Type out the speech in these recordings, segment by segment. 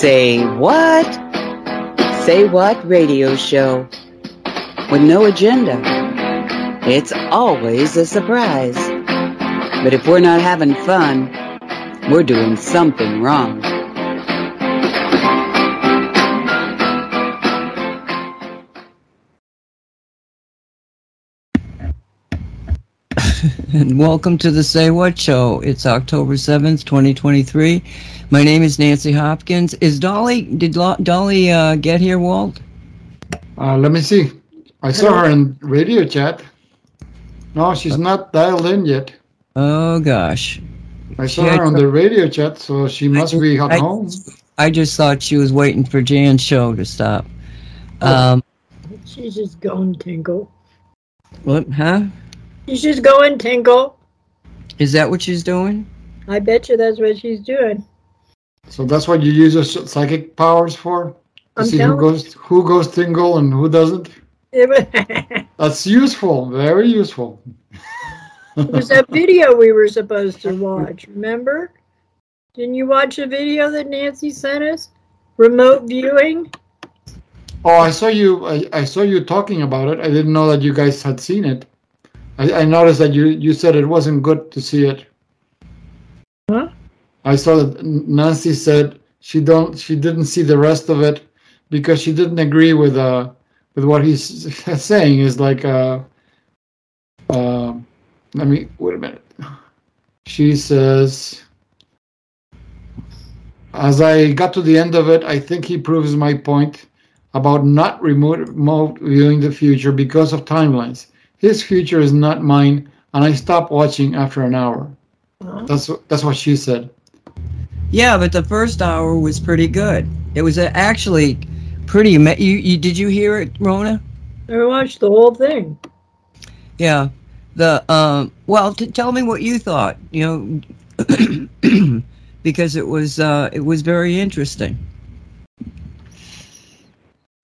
Say what? Say what radio show with no agenda. It's always a surprise. But if we're not having fun, we're doing something wrong. And welcome to the Say What Show. It's October 7th, 2023. My name is Nancy Hopkins. Is Dolly, did Lo- Dolly uh, get here, Walt? Uh, let me see. I saw her in radio chat. No, she's not dialed in yet. Oh, gosh. I saw had her on the radio chat, so she must be at I- home. I just thought she was waiting for Jan's show to stop. Oh. Um, She's just going tinkle. what, huh? She's just going tinkle. Is that what she's doing? I bet you that's what she's doing. So that's what you use your psychic powers for? To I'm see who goes who goes tingle and who doesn't? It That's useful, very useful. it was that video we were supposed to watch. Remember? Didn't you watch a video that Nancy sent us? Remote viewing. Oh, I saw you. I, I saw you talking about it. I didn't know that you guys had seen it. I, I noticed that you you said it wasn't good to see it. Huh? I saw that Nancy said she don't she didn't see the rest of it because she didn't agree with uh with what he's saying. Is like uh uh let me wait a minute. She says. As I got to the end of it, I think he proves my point about not remote, remote viewing the future because of timelines. His future is not mine, and I stopped watching after an hour. That's what- that's what she said. Yeah, but the first hour was pretty good. It was uh, actually pretty. ama- You, you did you hear it, Mona? I watched the whole thing. Yeah. The um. Well, t- tell me what you thought. You know, because it was uh it was very interesting.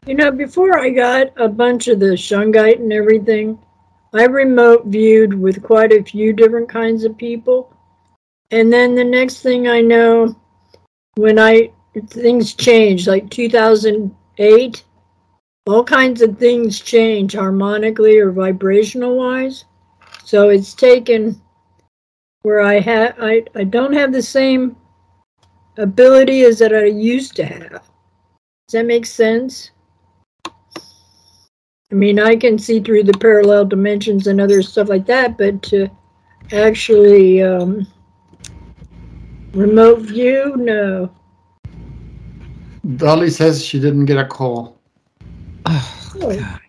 You know, before I got a bunch of the Shungite and everything, I remote viewed with quite a few different kinds of people. And then the next thing I know, when I things change, like 2008, all kinds of things change harmonically or vibrational wise. So it's taken where I have I, I don't have the same ability as that I used to have. Does that make sense? I mean, I can see through the parallel dimensions and other stuff like that, but to actually um, remote view, no. Dolly says she didn't get a call. Oh. God.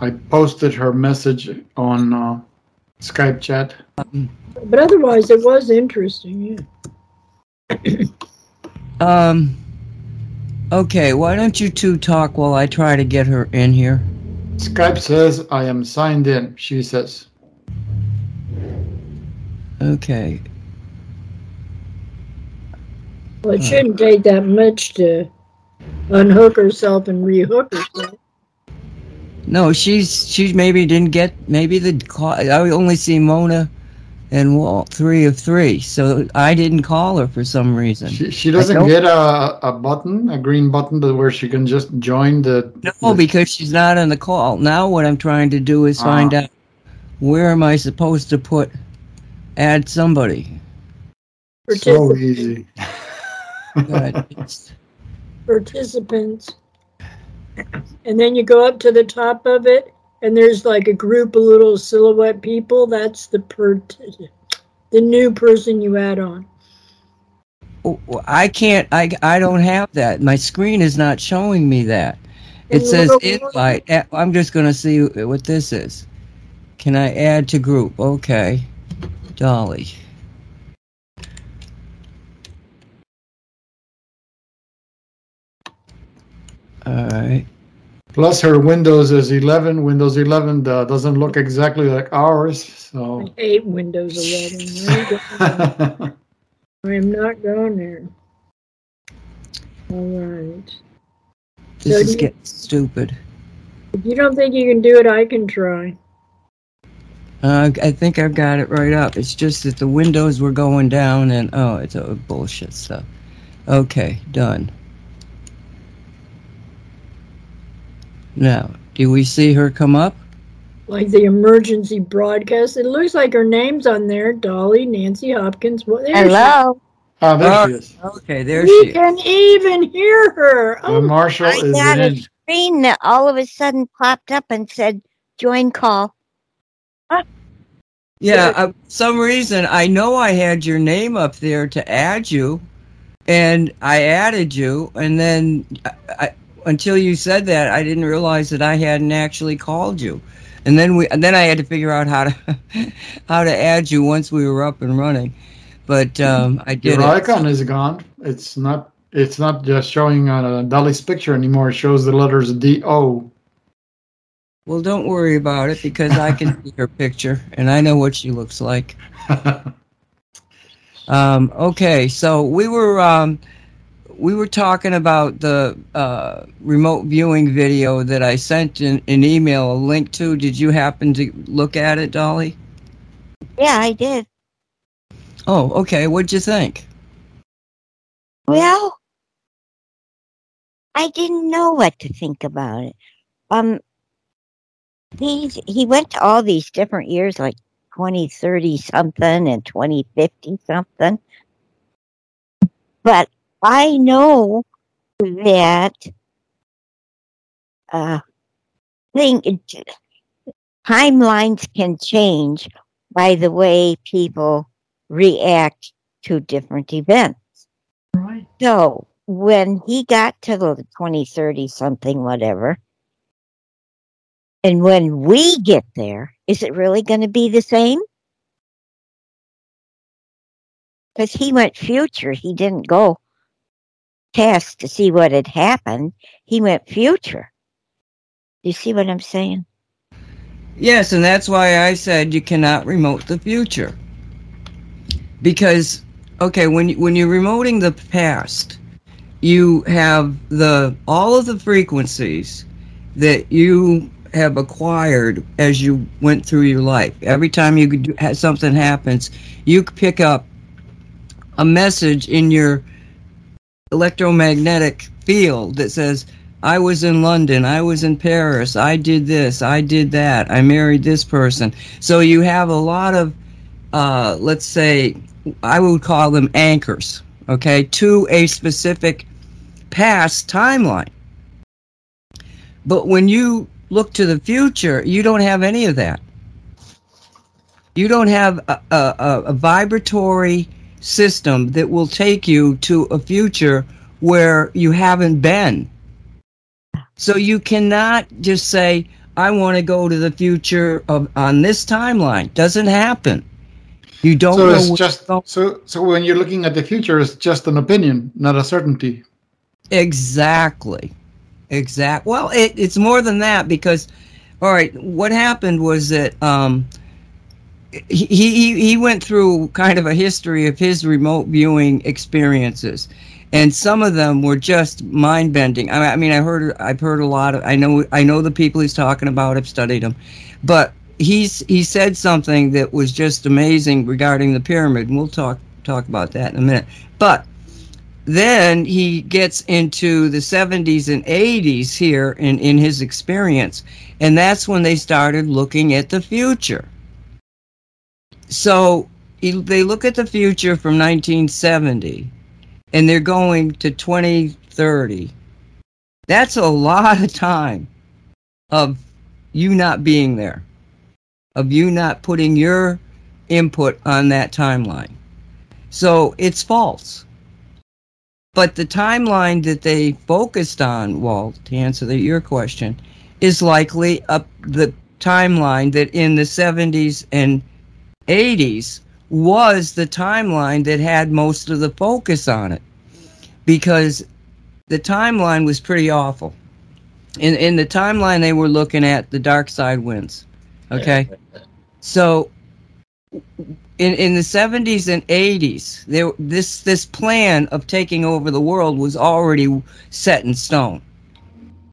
I posted her message on uh, Skype chat. But otherwise, it was interesting. Yeah. Um. Okay, why don't you two talk while I try to get her in here? Skype says I am signed in. She says. Okay. Well, it shouldn't take that much to unhook herself and rehook herself. No, she's she maybe didn't get maybe the call. I only see Mona and Walt three of three, so I didn't call her for some reason. She, she doesn't get a, a button, a green button that where she can just join the. No, the- because she's not on the call. Now what I'm trying to do is find Ah. out where am I supposed to put add somebody. so easy. Good. It's- participants. And then you go up to the top of it, and there's like a group of little silhouette people. That's the per- the new person you add on. oh, I can't. I I don't have that. My screen is not showing me that. It says invite. Eh, I'm just going to see what this is. Can I add to group? Okay. Dolly. All right. Plus, her Windows is 11. Windows 11 uh, doesn't look exactly like ours. So. I hate Windows 11. I ain't going there. I am not going there. All right. This So is do you- getting stupid. If you don't think you can do it, I can try. Uh, I think I've got it right up. It's just that the windows were going down and oh, it's a bullshit stuff. Okay, done. Now, do we see her come up? Like the emergency broadcast. It looks like her name's on there. Dolly Nancy Hopkins. Well, there she- Hello. Ah, there Oh, she is. Okay, there We she is. can even hear her. Uh, Oh, Marshall I is got in. a screen that all of a sudden popped up and said join call. Yeah, uh, some reason I know I had your name up there to add you, and I added you, and then I, I, until you said that, I didn't realize that I hadn't actually called you, and then we, and then I had to figure out how to how to add you once we were up and running, but um, I did Your icon is gone. It's not. It's not just showing on a Dolly's picture anymore. It shows the letters D O. Well, don't worry about it because I can see her picture and I know what she looks like. Um, okay, so we were um, we were talking about the uh, remote viewing video that I sent in an email a link to. Did you happen to look at it, Dolly? Yeah, I did. Oh, okay. What'd you think? Well, I didn't know what to think about it. Um, these he went to all these different years, like twenty thirty something and twenty fifty something. But I know that uh, thing timelines can change by the way people react to different events. right. So when he got to the 2030 something, whatever, and when we get there, is it really going to be the same? Because he went future. He didn't go past to see what had happened. He went future. You see what I'm saying? Yes, and that's why I said you cannot remote the future. Because okay, when when you're remoting the past, you have the all of the frequencies that you have acquired as you went through your life. Every time you do, something happens, you pick up a message in your electromagnetic field that says, I was in London, I was in Paris, I did this, I did that, I married this person. So you have a lot of, uh, let's say, I would call them anchors, okay, to a specific past timeline. But when you look to the future, you don't have any of that. You don't have a, a, a, vibratory system that will take you to a future where you haven't been. So you cannot just say, I want to go to the future of on this timeline. Doesn't happen. You don't so know it's just so so when you're looking at the future, it's just an opinion, not a certainty. Exactly. Exact. Well, it, it's more than that because, all right, what happened was that um, he, he went through kind of a history of his remote viewing experiences, and some of them were just mind bending. I, I mean, I heard I've heard a lot of. I know I know the people he's talking about. I've studied them, but he's he said something that was just amazing regarding the pyramid, and we'll talk talk about that in a minute. But then he gets into the 70s and 80s here in, in his experience, and that's when they started looking at the future. So they look at the future from 1970, and they're going to 2030. That's a lot of time of you not being there, of you not putting your input on that timeline. So it's false. But the timeline that they focused on, Walt, to answer the, your question, is likely up the timeline that in the 70s and 80s was the timeline that had most of the focus on it because the timeline was pretty awful. In in the timeline they were looking at the dark side wins. Okay? So in in the 70s and 80s there this this plan of taking over the world was already set in stone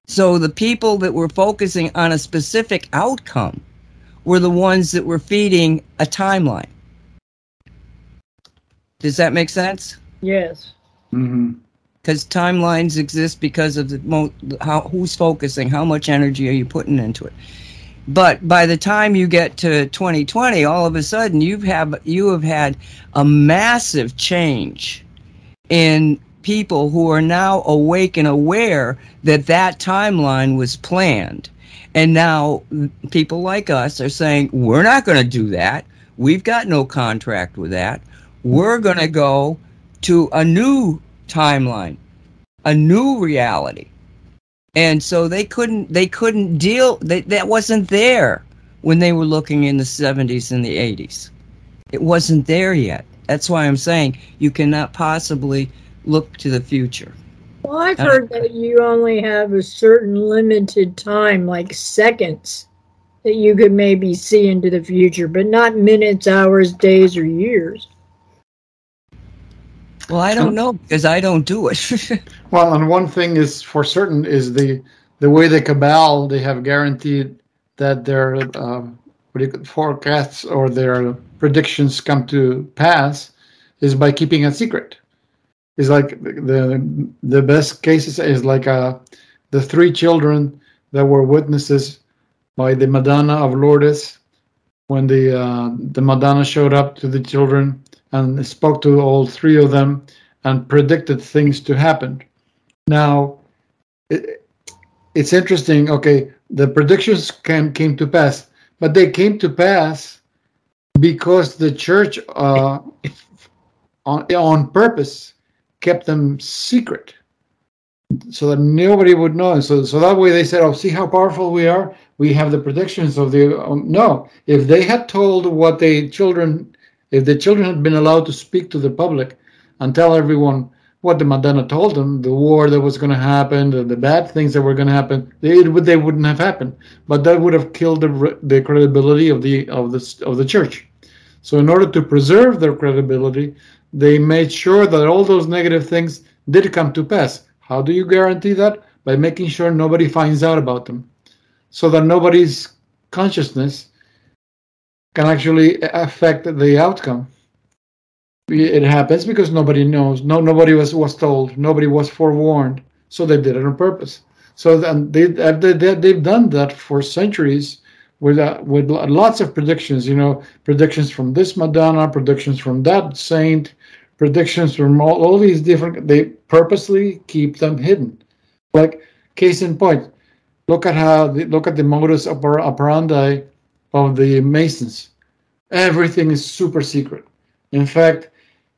so the people that were focusing on a specific outcome were the ones that were feeding a timeline does that make sense Yes. hmm because timelines exist because of the mo- how who's focusing, how much energy are you putting into it. But by the time you get to 2020, all of a sudden you have you have had a massive change in people who are now awake and aware that that timeline was planned. And now people like us are saying, we're not going to do that. We've got no contract with that. We're going to go to a new timeline, a new reality. And so they couldn't they couldn't deal they, that wasn't there when they were looking in the 70s and the 80s. It wasn't there yet. That's why I'm saying you cannot possibly look to the future. Well, I've heard that you only have a certain limited time, like seconds, that you could maybe see into the future, but not minutes, hours, days, or years. Well, I don't know because I don't do it. Well, and one thing is for certain is the the way the cabal they have guaranteed that their uh, what do you, forecasts or their predictions come to pass is by keeping it secret. Is like the the best cases is like uh, the three children that were witnesses by the Madonna of Lourdes when the uh, the Madonna showed up to the children and spoke to all three of them and predicted things to happen. Now, it, it's interesting. Okay, the predictions came came to pass, but they came to pass because the church, uh, on on purpose, kept them secret, so that nobody would know. So, so that way they said, "Oh, see how powerful we are. We have the predictions of the." Um, no, if they had told what the children, if the children had been allowed to speak to the public and tell everyone what the Madonna told them, the war that was going to happen, the, the bad things that were going to happen, they would they wouldn't have happened. But that would have killed the the credibility of the of the of the church. So in order to preserve their credibility, they made sure that all those negative things did come to pass. How do you guarantee that? By making sure nobody finds out about them, so that nobody's consciousness can actually affect the outcome it happens because nobody knows. No, nobody was was told. Nobody was forewarned. So they did it on purpose. So then they, they they've done that for centuries with uh, with lots of predictions. You know, predictions from this Madonna, predictions from that saint, predictions from all, all these different. They purposely keep them hidden. Like case in point, look at how the, look at the modus operandi of the Masons. Everything is super secret. In fact,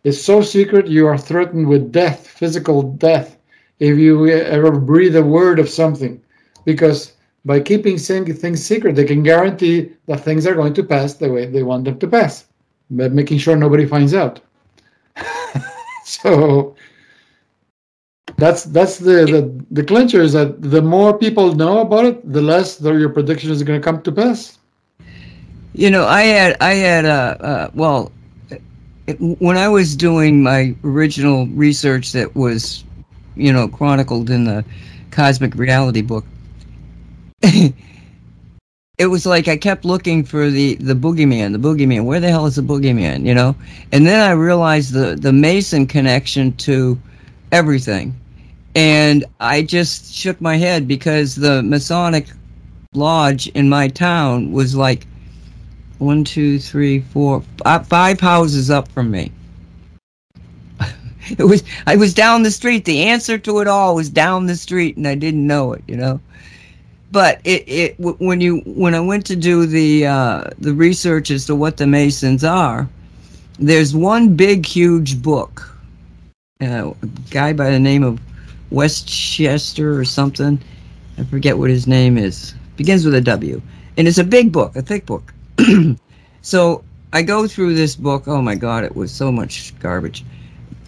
it's so secret you are threatened with death, physical death, if you ever breathe a word of something. Because by keeping things secret, they can guarantee that things are going to pass the way they want them to pass, but making sure nobody finds out. so that's that's the, the the clincher is that the more people know about it, the less the, your prediction is going to come to pass. You know, I had I had uh, uh well when I was doing my original research that was, you know, chronicled in the Cosmic Reality book, it was like I kept looking for the the boogeyman, the boogeyman. Where the hell is the boogeyman? You know, and then I realized the the Mason connection to everything, and I just shook my head because the Masonic lodge in my town was like one, two, three, four, uh, five houses up from me. it was I was down the street. The answer to it all was down the street, and I didn't know it. You know, but it it when you when I went to do the uh, the research as to what the Masons are, there's one big huge book. Uh, a guy by the name of Westchester or something. I forget what his name is. Begins with a W, and it's a big book, a thick book so I go through this book. Oh my God, it was so much garbage.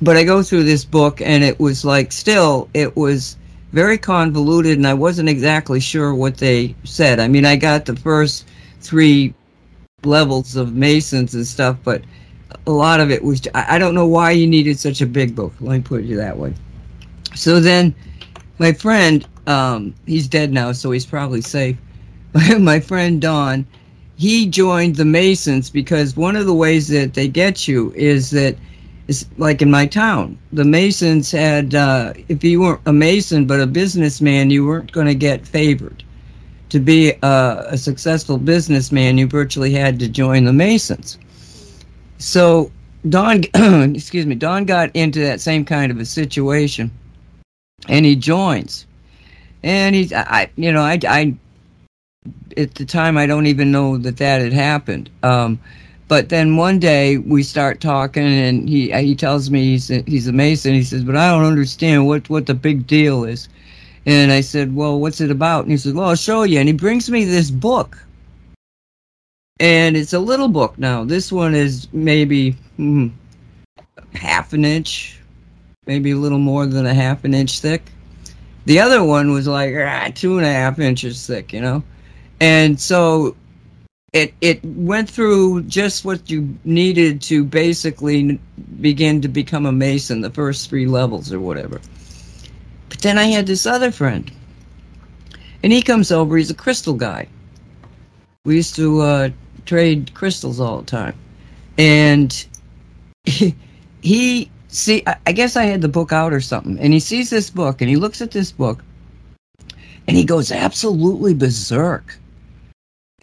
But I go through this book, and it was like, still, it was very convoluted, and I wasn't exactly sure what they said. I mean, I got the first three levels of Masons and stuff, but a lot of it was, I don't know why you needed such a big book. Let me put it that way. So then my friend, um, he's dead now, so he's probably safe. my friend Don, he joined the Masons because one of the ways that they get you is that It's like in my town, the Masons had, uh, if you weren't a Mason but a businessman, you weren't going to get favored. To be a, a successful businessman, you virtually had to join the Masons. So Don, excuse me, Don got into that same kind of a situation, and he joins, and he's, I, you know, I, I, at the time, I don't even know that that had happened. Um, but then one day we start talking, and he he tells me he's a, he's a Mason. He says, "But I don't understand what what the big deal is." And I said, "Well, what's it about?" And he says, "Well, I'll show you." And he brings me this book, and it's a little book now. This one is maybe hmm, half an inch, maybe a little more than a half an inch thick. The other one was like ah, two and a half inches thick, you know. And so it it went through just what you needed to basically begin to become a mason, the first three levels or whatever. But then I had this other friend, and he comes over. He's a crystal guy. We used to uh, trade crystals all the time, and he, he see. I, I guess I had the book out or something, and he sees this book, and he looks at this book, and he goes absolutely berserk.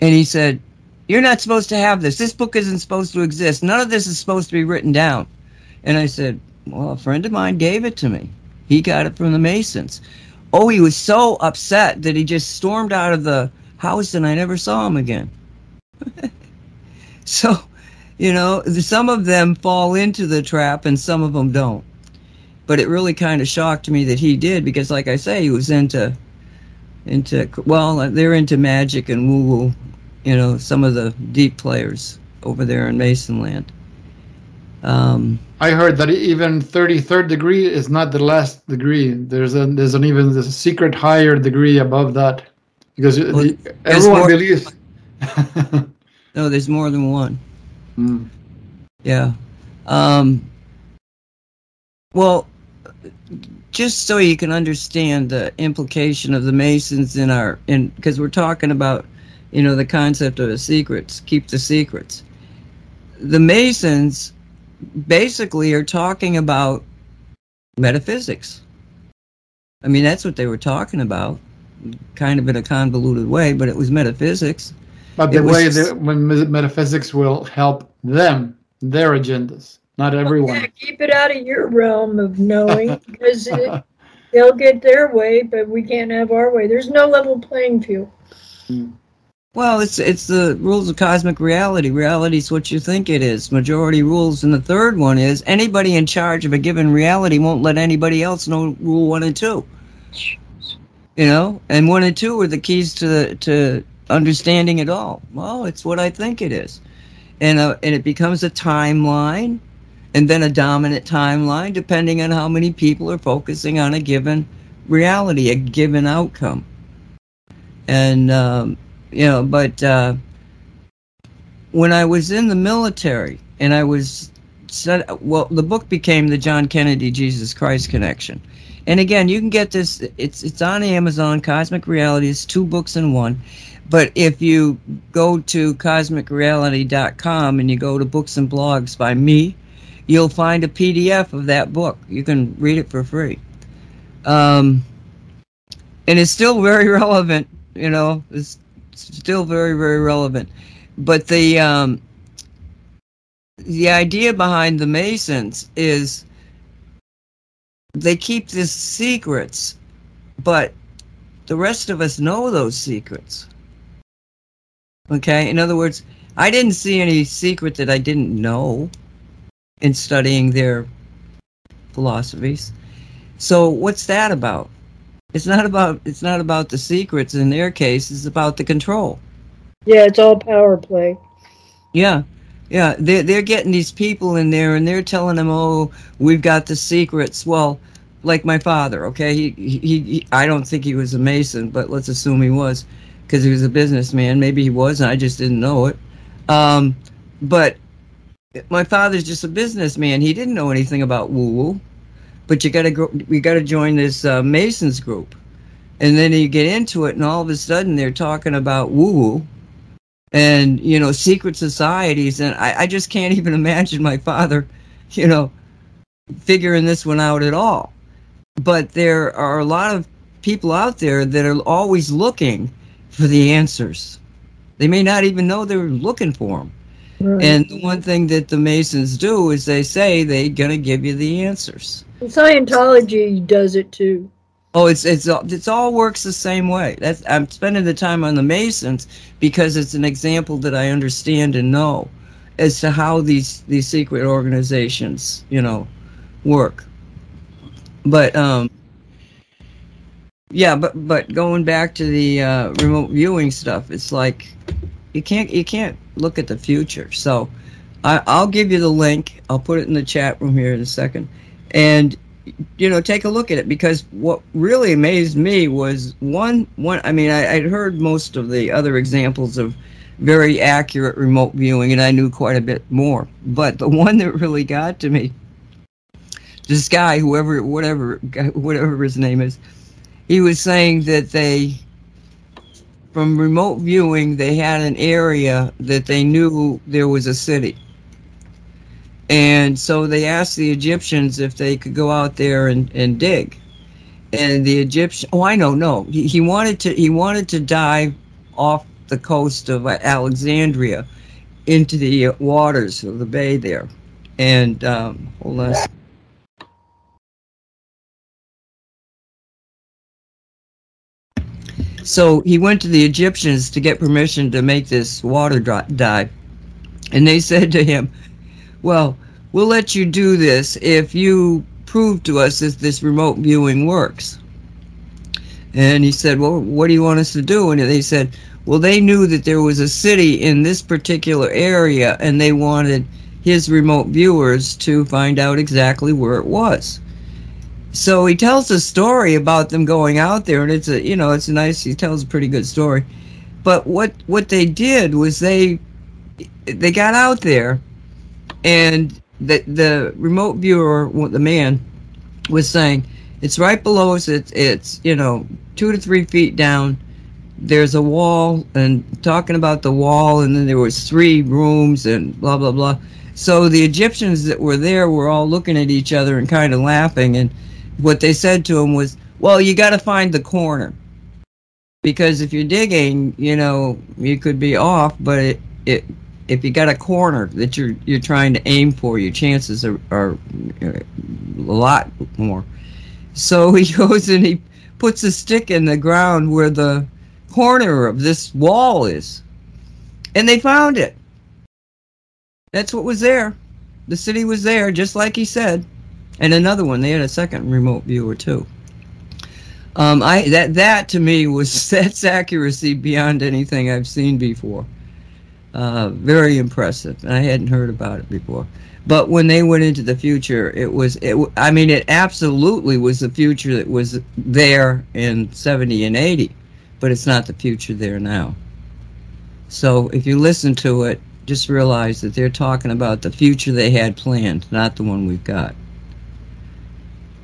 And he said, you're not supposed to have this. This book isn't supposed to exist. None of this is supposed to be written down. And I said, Well, a friend of mine gave it to me. He got it from the Masons. Oh, he was so upset that he just stormed out of the house and I never saw him again. so, you know, some of them fall into the trap and some of them don't. But it really kind of shocked me that he did because, like I say, he was into, into well, uh, they're into magic and woo woo you know, some of the deep players over there in Masonland. Um, I heard that even 33rd degree is not the last degree. There's a there's an even there's a secret higher degree above that because well, the, everyone believes. no, there's more than one. Mm. Yeah. Um, well, just so you can understand the implication of the Masons in our in because we're talking about you know, the concept of the secrets, keep the secrets. The Masons basically are talking about metaphysics. I mean, that's what they were talking about, kind of in a convoluted way, but it was metaphysics. But the way that when metaphysics will help them, their agendas, not everyone. Okay, keep it out of your realm of knowing because it, they'll get their way, but we can't have our way. There's no level playing field. Mm. Well, it's it's the rules of cosmic reality. Reality is what you think it is. Majority rules, and the third one is anybody in charge of a given reality won't let anybody else know rule one and two. You know, and one and two are the keys to to understanding it all. Well, it's what I think it is, and uh, and it becomes a timeline, and then a dominant timeline, depending on how many people are focusing on a given reality, a given outcome, and. Um, you know, but uh, when I was in the military and I was well, the book became the John Kennedy Jesus Christ Connection. And again, you can get this. It's it's on Amazon. Cosmic Reality is two books in one. But if you go to cosmicreality.com and you go to books and blogs by me, you'll find a PDF of that book. You can read it for free. Um, and it's still very relevant. You know, it's still very very relevant. But the um, the idea behind the Masons is they keep these secrets, but the rest of us know those secrets. Okay, in other words, I didn't see any secret that I didn't know in studying their philosophies. So what's that about? It's not about it's not about the secrets in their case. It's about the control. Yeah, it's all power play. Yeah, yeah. They're they're getting these people in there, and they're telling them, "Oh, we've got the secrets." Well, like my father. Okay, he he. he I don't think he was a mason, but let's assume he was, because he was a businessman. Maybe he was, and I just didn't know it. Um, but my father's just a businessman. He didn't know anything about woo woo but you got to go. We got to join this uh, Masons group, and then you get into it, and all of a sudden they're talking about woo woo, and you know secret societies, and I, I just can't even imagine my father, you know, figuring this one out at all. But there are a lot of people out there that are always looking for the answers. They may not even know they're looking for them. Right. And the one thing that the Masons do is they say they're going to give you the answers. Scientology does it too. Oh, it's it's all it's all works the same way. That's I'm spending the time on the Masons because it's an example that I understand and know as to how these these secret organizations, you know, work. But um yeah, but but going back to the uh, remote viewing stuff, it's like you can't you can't look at the future. So I, I'll give you the link. I'll put it in the chat room here in a second, and you know take a look at it because what really amazed me was one one. I mean, I, I'd heard most of the other examples of very accurate remote viewing, and I knew quite a bit more. But the one that really got to me, this guy, whoever, whatever, whatever his name is, he was saying that they from remote viewing they had an area that they knew there was a city. And so they asked the egyptians if they could go out there and, and dig. And the egyptian oh i know. No he, he wanted to he wanted to dive off the coast of alexandria into the waters of the bay there. And um, hold on So he went to the Egyptians to get permission to make this water dive. And they said to him, Well, we'll let you do this if you prove to us that this remote viewing works. And he said, Well, what do you want us to do? And they said, Well, they knew that there was a city in this particular area and they wanted his remote viewers to find out exactly where it was so he tells a story about them going out there and it's a you know it's a nice he tells a pretty good story. But what what they did was they they got out there and the the remote viewer the man was saying it's right below us it's it's you know two to three feet down. There's a wall and talking about the wall and then there was three rooms and blah blah blah. So the egyptians that were there were all looking at each other and kind of laughing and what they said to him was, "Well, you got to find the corner because if you're digging, you know, you could be off, but it, it if you got a corner that you're you're trying to aim for, your chances are, are uh, a lot more." So he goes and he puts a stick in the ground where the corner of this wall is, and they found it. That's what was there. The city was there, just like he said and another one. They had a second remote viewer too. Um, I that that to me was that's accuracy beyond anything I've seen before. Uh, very impressive, and I hadn't heard about it before. But when they went into the future, it was it. I mean, it absolutely was the future that was there in '70 and '80, but it's not the future there now. So if you listen to it, just realize that they're talking about the future they had planned, not the one we've got.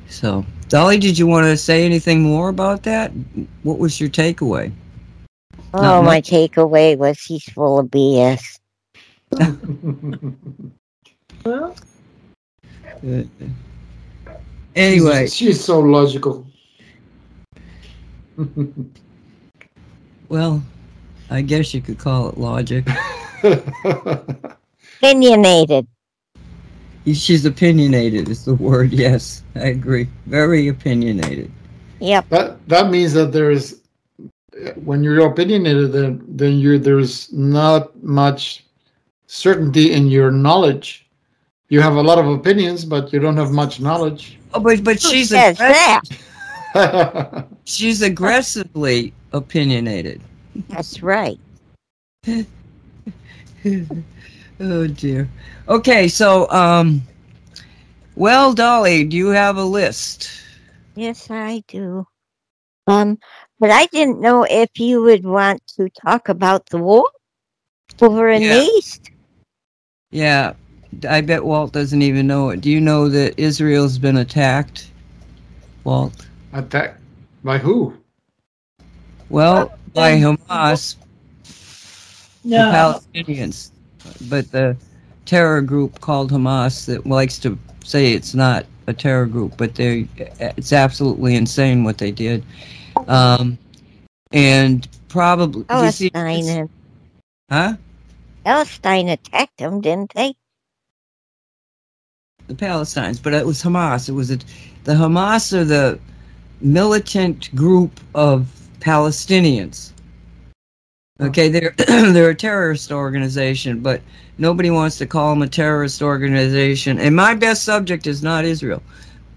So, Dolly, did you want to say anything more about that? What was your takeaway? Oh, my takeaway was he's full of BS. Well, Uh, Anyway, she's, she's so logical. well, I guess you could call it logic. Opinionated. She's opinionated is the word. Yes, I agree. Very opinionated. Yep. that that means that there's when you're opinionated, then then you there's not much certainty in your knowledge. You have a lot of opinions, but you don't have much knowledge. Oh, but but Who she's says aggress- that? she's aggressively opinionated. That's right. oh dear. Okay, so um, well, Dolly, do you have a list? Yes, I do. Um, but I didn't know if you would want to talk about the war over in Yeah. the east. Yeah, I bet Walt doesn't even know it. Do you know that Israel's been attacked, Walt? Attacked by who? Well, by Hamas, the no. Palestinians, but the terror group called Hamas that likes to say it's not a terror group, but they it's absolutely insane what they did. Um, and probably you see huh? Palestine attacked them, didn't they? the Palestinians, but it was Hamas. It was a, the Hamas or the militant group of Palestinians. Okay, they're they're a terrorist organization, but nobody wants to call them a terrorist organization. And my best subject is not Israel,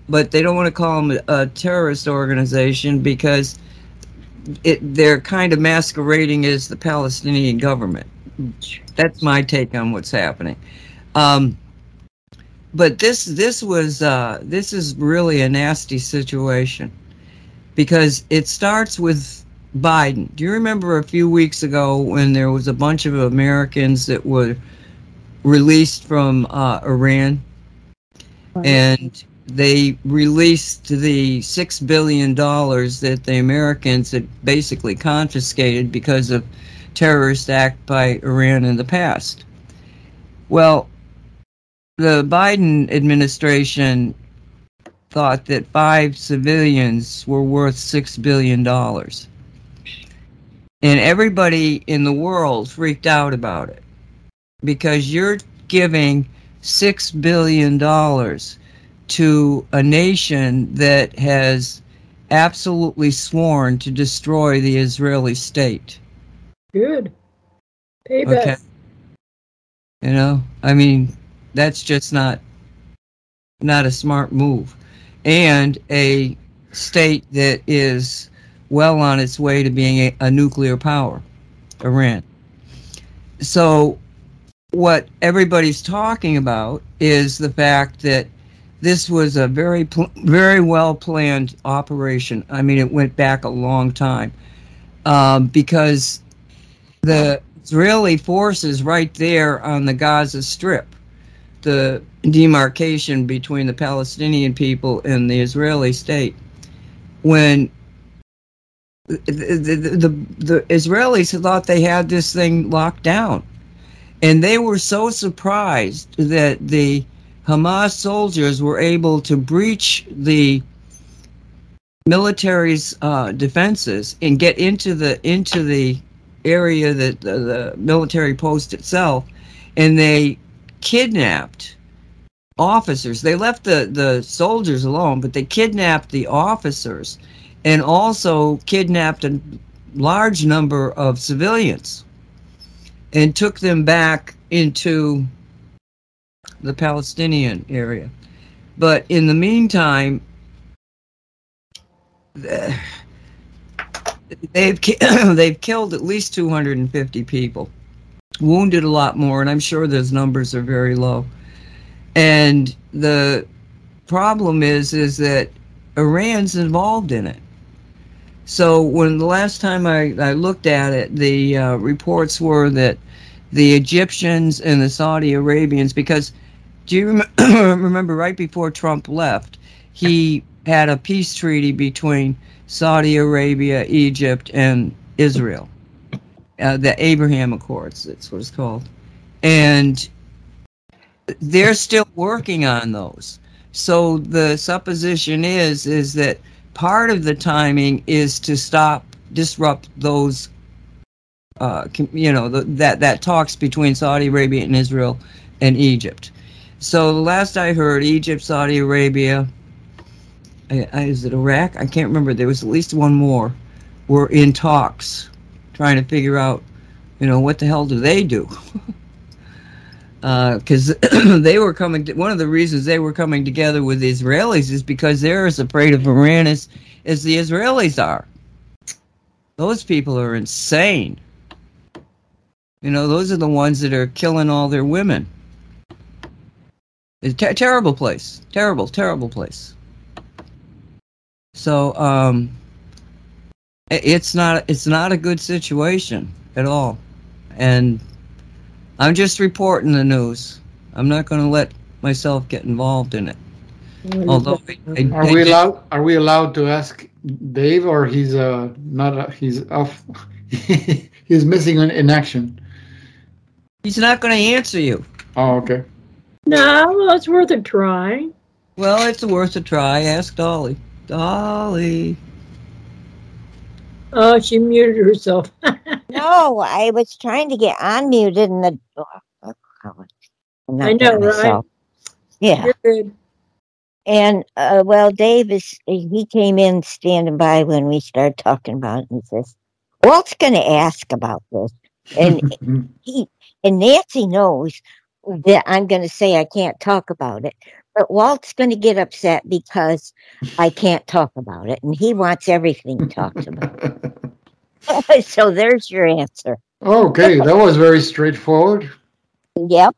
but they don't want to call them a, a terrorist organization because it they're kind of masquerading as the Palestinian government. That's my take on what's happening. Um, but this this was uh, this is really a nasty situation because it starts with Biden. Do you remember a few weeks ago when there was a bunch of Americans that were released from uh, Iran and they released the six billion dollars that the Americans had basically confiscated because of terrorist act by Iran in the past. Well, the Biden administration thought that five civilians were worth six billion dollars. And everybody in the world freaked out about it because you're giving six billion dollars to a nation that has absolutely sworn to destroy the Israeli state. Good. Payback. Okay. You know, I mean, that's just not not a smart move. And a state that is well on its way to being a, a nuclear power, Iran. So what everybody's talking about is the fact that this was a very pl- very well planned operation. I mean, it went back a long time um, because the Israeli forces right there on the Gaza Strip, the demarcation between the Palestinian people and the Israeli state. When the, the, the, Israelis thought they had this thing locked down, and they were so surprised that the Hamas soldiers were able to breach the military's uh, defenses and get into the into the area that the, the military post itself, and they kidnapped officers. They left the the soldiers alone, but they kidnapped the officers, and also kidnapped a large number of civilians, and took them back into the Palestinian area. But in the meantime, they've they've killed at least 250 people, wounded a lot more, and I'm sure those numbers are very low. And the problem is is that Iran's involved in it. So when the last time I, I looked at it, the uh, reports were that the Egyptians and the Saudi Arabians, because do you rem- remember right before Trump left, he had a peace treaty between Saudi Arabia, Egypt, and Israel. Uh, the Abraham Accords, that's what it's called. And they're still working on those. So the supposition is is that part of the timing is to stop disrupt those uh, you know the, that that talks between Saudi Arabia and Israel and Egypt. So the last I heard, Egypt, Saudi Arabia, I, I, is it Iraq? I can't remember. There was at least one more. Were in talks, trying to figure out, you know, what the hell do they do? Because they were coming. To, one of the reasons they were coming together with the Israelis is because they're as afraid of Iran as, as the Israelis are. Those people are insane. You know, those are the ones that are killing all their women. It's a ter- terrible place. Terrible, terrible place. So, um, it's not it's not a good situation at all, and I'm just reporting the news. I'm not going to let myself get involved in it. Although I, I- Are we did- allowed? Are we allowed to ask Dave, or he's uh not? Uh, he's off. he's missing in, in action. he's not going to answer you. Oh, okay. No, well, it's worth a try. Well, it's worth a try. Ask Dolly. Dolly. Oh, she muted herself. No, I was trying to get unmuted and the. Oh, I'm not I know, right? myself. Yeah. And uh, well, Dave is he came in standing by when we started talking about it and he says, Walt's gonna ask about this. And he and Nancy knows that I'm gonna say I can't talk about it. But Walt's gonna get upset because I can't talk about it and he wants everything talked about. so there's your answer. okay, that was very straightforward. Yep.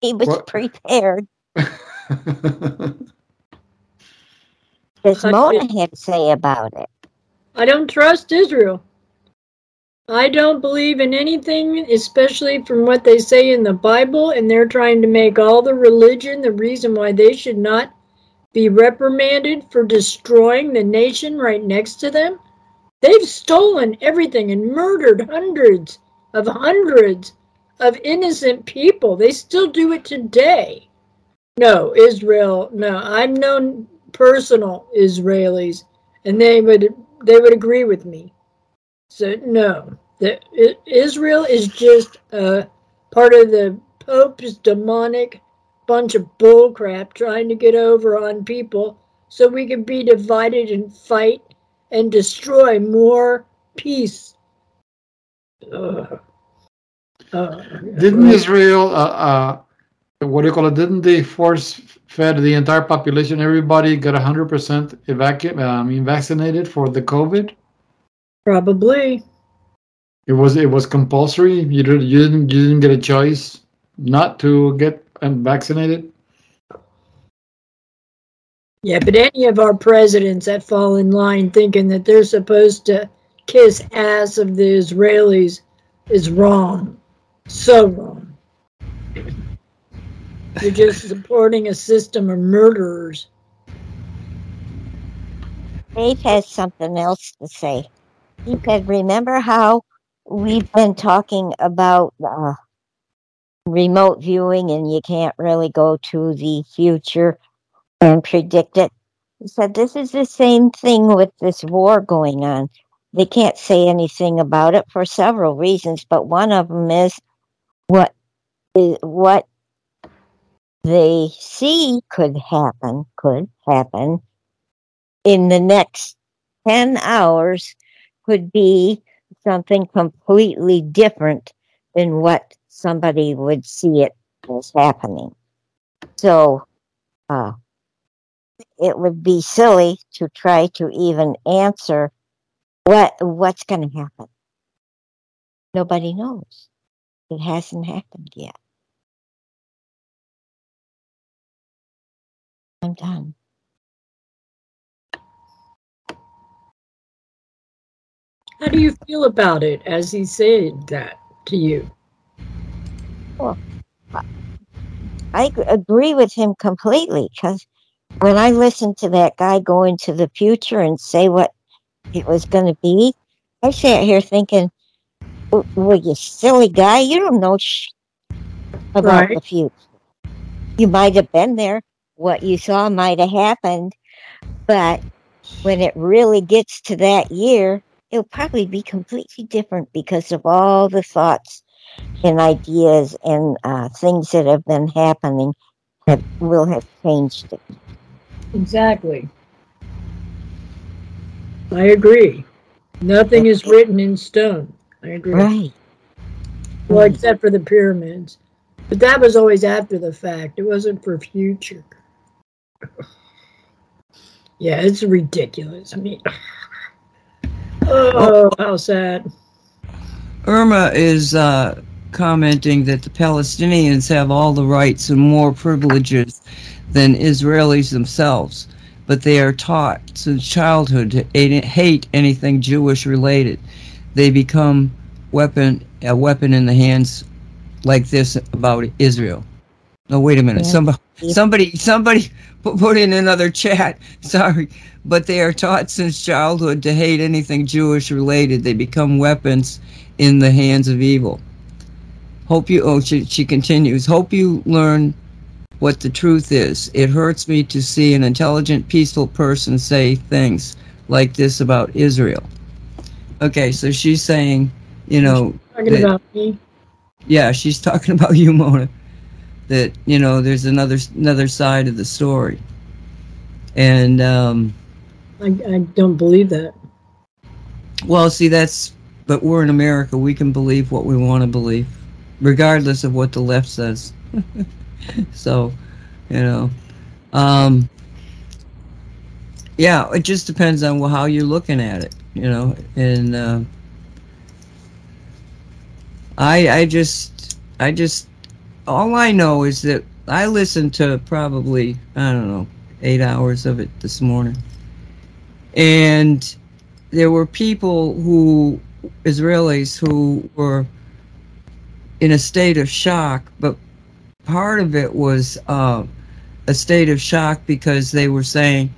He was What- prepared. As I Mona did- had to say about it. I don't trust Israel. I don't believe in anything, especially from what they say in the Bible, and they're trying to make all the religion the reason why they should not be reprimanded for destroying the nation right next to them. They've stolen everything and murdered hundreds of hundreds of innocent people. They still do it today. No, Israel, no. I've known personal Israelis, and they would they would agree with me. So no, the, I- Israel is just uh, part of the Pope's demonic bunch of bullcrap trying to get over on people so we can be divided and fight and destroy more peace. Ugh. Didn't Israel, uh, uh, what do you call it? Didn't they force fed the entire population? Everybody got hundred percent evacu- I mean, vaccinated for the COVID. Probably. It was it was compulsory. You did you didn't you didn't get a choice not to get um, vaccinated. Yeah, but any of our presidents that fall in line thinking that they're supposed to kiss ass of the Israelis is wrong. So wrong. You're just supporting a system of murderers. Dave has something else to say. Said, Remember how we've been talking about uh, remote viewing and you can't really go to the future and predict it? He said, This is the same thing with this war going on. They can't say anything about it for several reasons, but one of them is what is what they see could happen, could happen in the next 10 hours could be something completely different than what somebody would see it as happening. So, uh, it would be silly to try to even answer what what's going to happen. Nobody knows. It hasn't happened yet. I'm done. How do you feel about it as he said that to you? Well, I agree with him completely because when I listened to that guy go into the future and say what it was going to be, I sat here thinking, "W- "Well, you silly guy, you don't know sh- about Right. the future. You might have been there. What you saw might have happened, but when it really gets to that year, it'll probably be completely different because of all the thoughts and ideas and uh, things that have been happening that will have changed it. Exactly. I agree. Nothing is written in stone. I agree. Right. Well, except for the pyramids. But that was always after the fact. It wasn't for future. Yeah, it's ridiculous. I mean, oh, how sad. Irma is uh, commenting that the Palestinians have all the rights and more privileges than Israelis themselves, but they are taught since childhood to hate anything Jewish related. They become weapon a weapon in the hands like this about Israel. No, wait a minute. Yeah. Somebody. Somebody, somebody pu- put in another chat. Sorry, but they are taught since childhood to hate anything Jewish related. They become weapons in the hands of evil. Hope you. Oh, she, she continues. Hope you learn what the truth is. It hurts me to see an intelligent, peaceful person say things like this about Israel. Okay, so she's saying, you know, Talking that- about me. yeah, she's talking about you, Mona. That you know, there's another another side of the story, and um, I, I don't believe that. well, see, that's but we're in America. We can believe what we want to believe, regardless of what the left says. so, you know, um, yeah, it just depends on how you're looking at it, you know, and uh, I I just I just all I know is that I listened to probably I don't know eight hours of it this morning, and there were people who Israelis who were in a state of shock, but part of it was uh, a state of shock because they were saying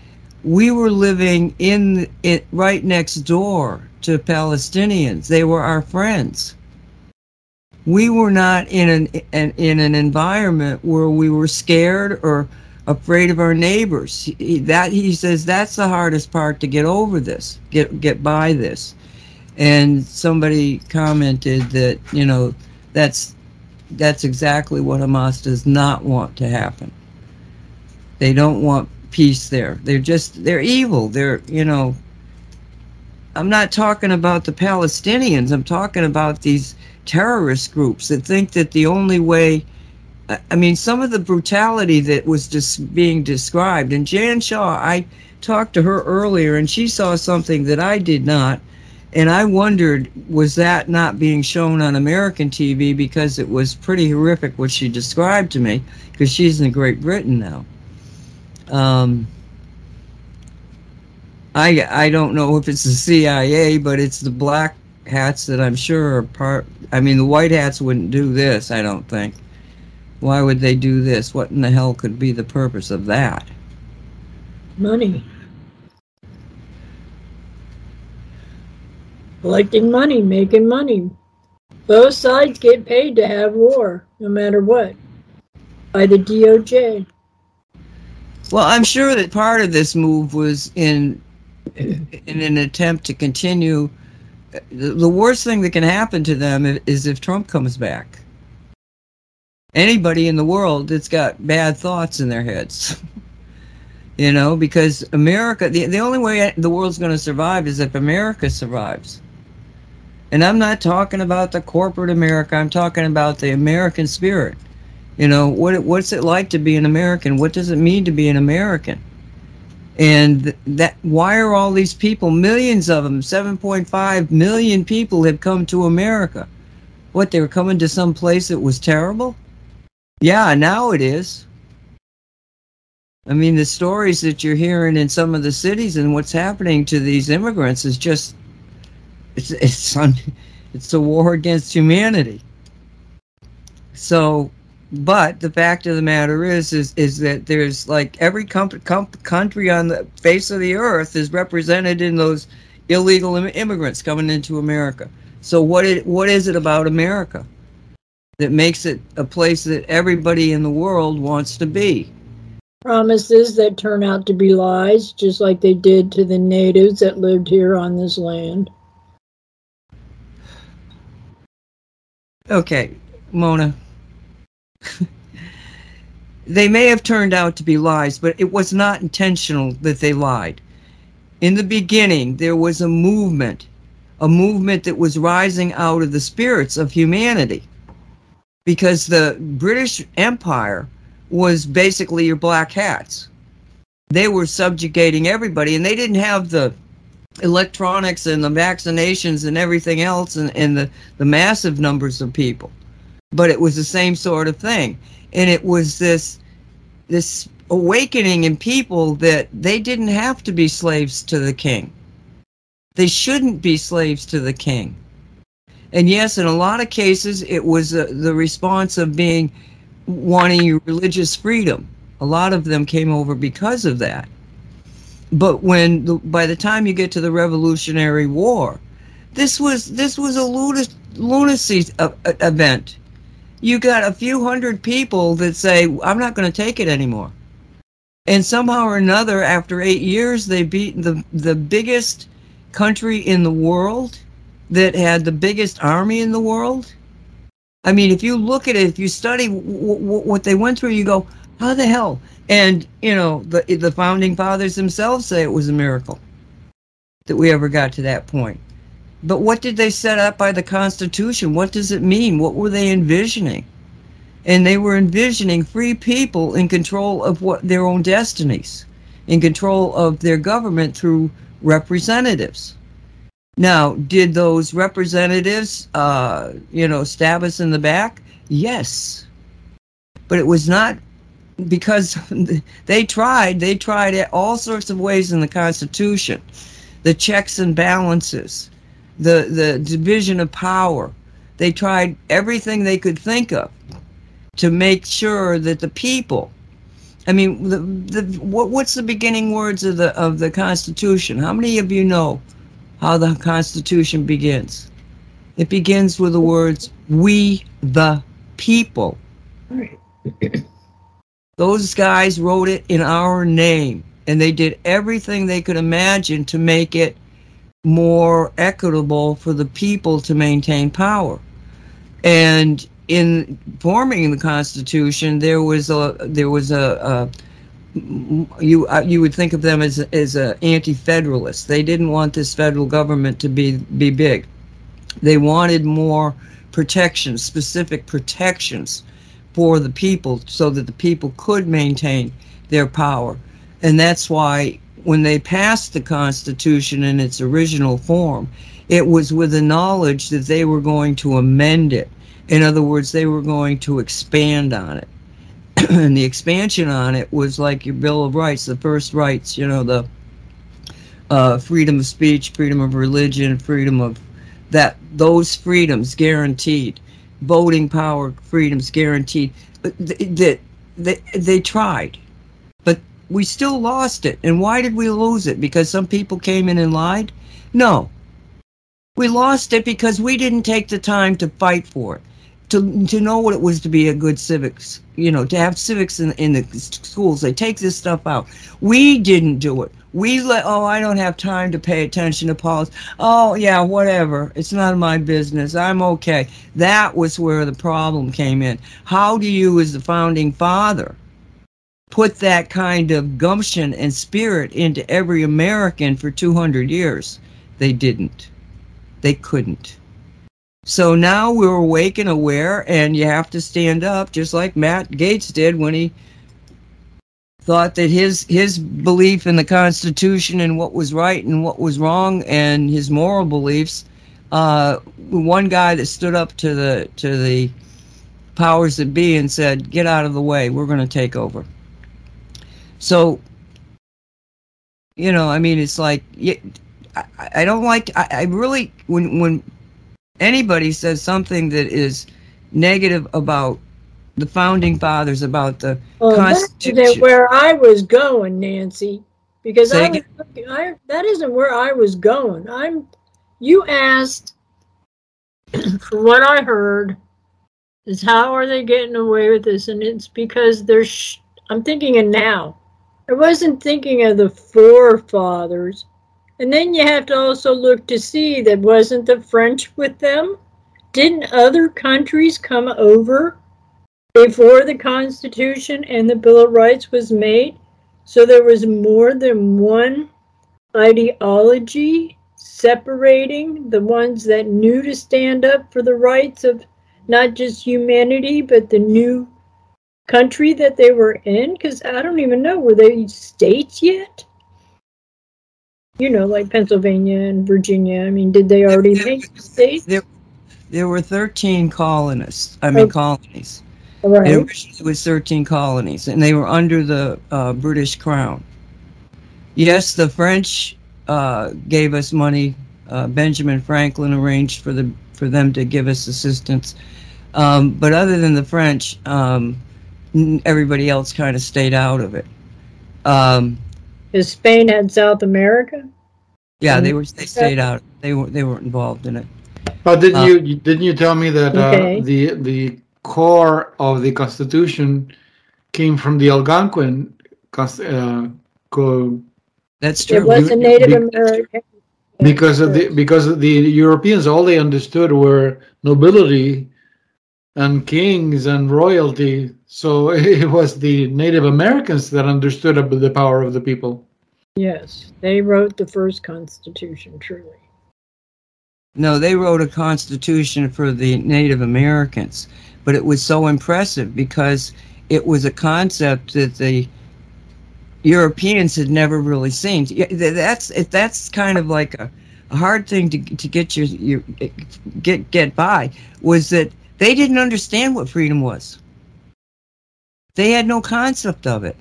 we were living in it right next door to Palestinians. They were our friends. We were not in an, an in an environment where we were scared or afraid of our neighbors. He, that he says that's the hardest part to get over this, get get by this. And somebody commented that you know that's that's exactly what Hamas does not want to happen. They don't want peace there. They're just they're evil. They're you know. I'm not talking about the Palestinians. I'm talking about these terrorist groups that think that the only way I- mean, some of the brutality that was just being described, and Jan Shaw, I talked to her earlier, and she saw something that I did not, and I wondered, was that not being shown on American TV because it was pretty horrific what she described to me, because she's in Great Britain now. Um, I I don't know if it's the CIA, but it's the black hats that I'm sure are part. I mean, the white hats wouldn't do this. I don't think. Why would they do this? What in the hell could be the purpose of that? Money. Collecting money, making money. Both sides get paid to have war, no matter what, by the DOJ. Well, I'm sure that part of this move was in in an attempt to continue. The worst thing that can happen to them is if Trump comes back. Anybody in the world that's got bad thoughts in their heads. you know, because America, the, the only way the world's going to survive is if America survives. And I'm not talking about the corporate America, I'm talking about the American spirit. You know, what what's it like to be an American? What does it mean to be an American? And that why are all these people, millions of them, 7.5 million people have come to America. What they were coming to some place that was terrible? Yeah, now it is. I mean, the stories that you're hearing in some of the cities and what's happening to these immigrants is just it's it's un, it's a war against humanity. So, but the fact of the matter is is is that there's like every com- com- country on the face of the earth is represented in those illegal Im- immigrants coming into America. So what it what is it about America that makes it a place that everybody in the world wants to be? Promises that turn out to be lies, just like they did to the natives that lived here on this land. Okay, Mona. they may have turned out to be lies, but it was not intentional that they lied. In the beginning, there was a movement, a movement that was rising out of the spirits of humanity. Because the British Empire was basically your black hats. They were subjugating everybody, and they didn't have the electronics and the vaccinations and everything else and, and the, the massive numbers of people but it was the same sort of thing. And it was this this awakening in people that they didn't have to be slaves to the king. They shouldn't be slaves to the king. And yes in a lot of cases it was uh, the response of being wanting religious freedom. A lot of them came over because of that. But when the, by the time you get to the Revolutionary War, this was this was a lunacy, uh, event. You got a few hundred people that say, I'm not going to take it anymore. And somehow or another, after eight years, they beat the, the biggest country in the world that had the biggest army in the world. I mean, if you look at it, if you study w- w- what they went through, you go, how the hell? And, you know, the, the founding fathers themselves say it was a miracle that we ever got to that point. But what did they set up by the Constitution? What does it mean? What were they envisioning? And they were envisioning free people in control of what their own destinies, in control of their government through representatives. Now, did those representatives, uh, you know, stab us in the back? Yes. But it was not because they tried. They tried all sorts of ways in the Constitution, the checks and balances, the the division of power. They tried everything they could think of to make sure that the people. I mean, the, the what, what's the beginning words of the of the Constitution? How many of you know how the Constitution begins? It begins with the words "We the people." Those guys wrote it in our name, and they did everything they could imagine to make it more equitable for the people to maintain power. And in forming the Constitution, there was a there was a, a you uh, you would think of them as as a anti-federalist. They didn't want this federal government to be be big. They wanted more protections, specific protections for the people so that the people could maintain their power. And that's why when they passed the Constitution in its original form, it was with the knowledge that they were going to amend it. In other words, they were going to expand on it. and the expansion on it was like your Bill of Rights, the first rights, you know, the uh, freedom of speech, freedom of religion, freedom of that, those freedoms guaranteed voting power freedoms guaranteed. That they, they tried, but we still lost it. And why did we lose it? Because some people came in and lied? No. We lost it because we didn't take the time to fight for it, to to know what it was to be a good civics, you know, to have civics in, in the schools. They take this stuff out. We didn't do it. We let, oh, I don't have time to pay attention to politics. Oh, yeah, whatever. It's none of my business. I'm okay. That was where the problem came in. How do you, as the founding father, put that kind of gumption and spirit into every American for 200 years? They didn't. They couldn't. So now we're awake and aware, and you have to stand up, just like Matt Gaetz did when he thought that his his belief in the Constitution and what was right and what was wrong and his moral beliefs. Uh, one guy that stood up to the to the powers that be and said, "Get out of the way. We're going to take over." So, you know, I mean, it's like I, I don't like. I, I really when when anybody says something that is negative about the founding fathers about the well, Constitution. That where I was going, Nancy, because I, was, I that isn't where I was going. I'm. You asked, from what I heard, is how are they getting away with this? And it's because they're. Sh- I'm thinking of now. I wasn't thinking of the forefathers. And then you have to also look to see that wasn't the French with them? Didn't other countries come over before the Constitution and the Bill of Rights was made. So there was more than one ideology separating the ones that knew to stand up for the rights of not just humanity, but the new country that they were in. Because I don't even know, were they states yet? You know, like Pennsylvania and Virginia. I mean, did they already there, make states? There, there were 13 colonists, I mean, okay. colonies. Right. It originally was 13 colonies, and they were under the uh, British Crown. Yes, the French uh, gave us money. Uh, Benjamin Franklin arranged for the for them to give us assistance. Um, but other than the French, um, everybody else kind of stayed out of it. Um, Is Spain had South America? Yeah, they were. They stayed out. They were. They weren't involved in it. But didn't uh, you? Didn't you tell me that uh, the the core of the Constitution came from the Algonquin uh, co- That's true. It was a Native be- American. because of the because of the Europeans all they understood were nobility and kings and royalty. So it was the Native Americans that understood ab- the power of the people. Yes, they wrote the first Constitution, truly. No, they wrote a constitution for the Native Americans, but it was so impressive because it was a concept that the Europeans had never really seen. That's that's kind of like a, a hard thing to to get your, your get get by was that they didn't understand what freedom was. They had no concept of it.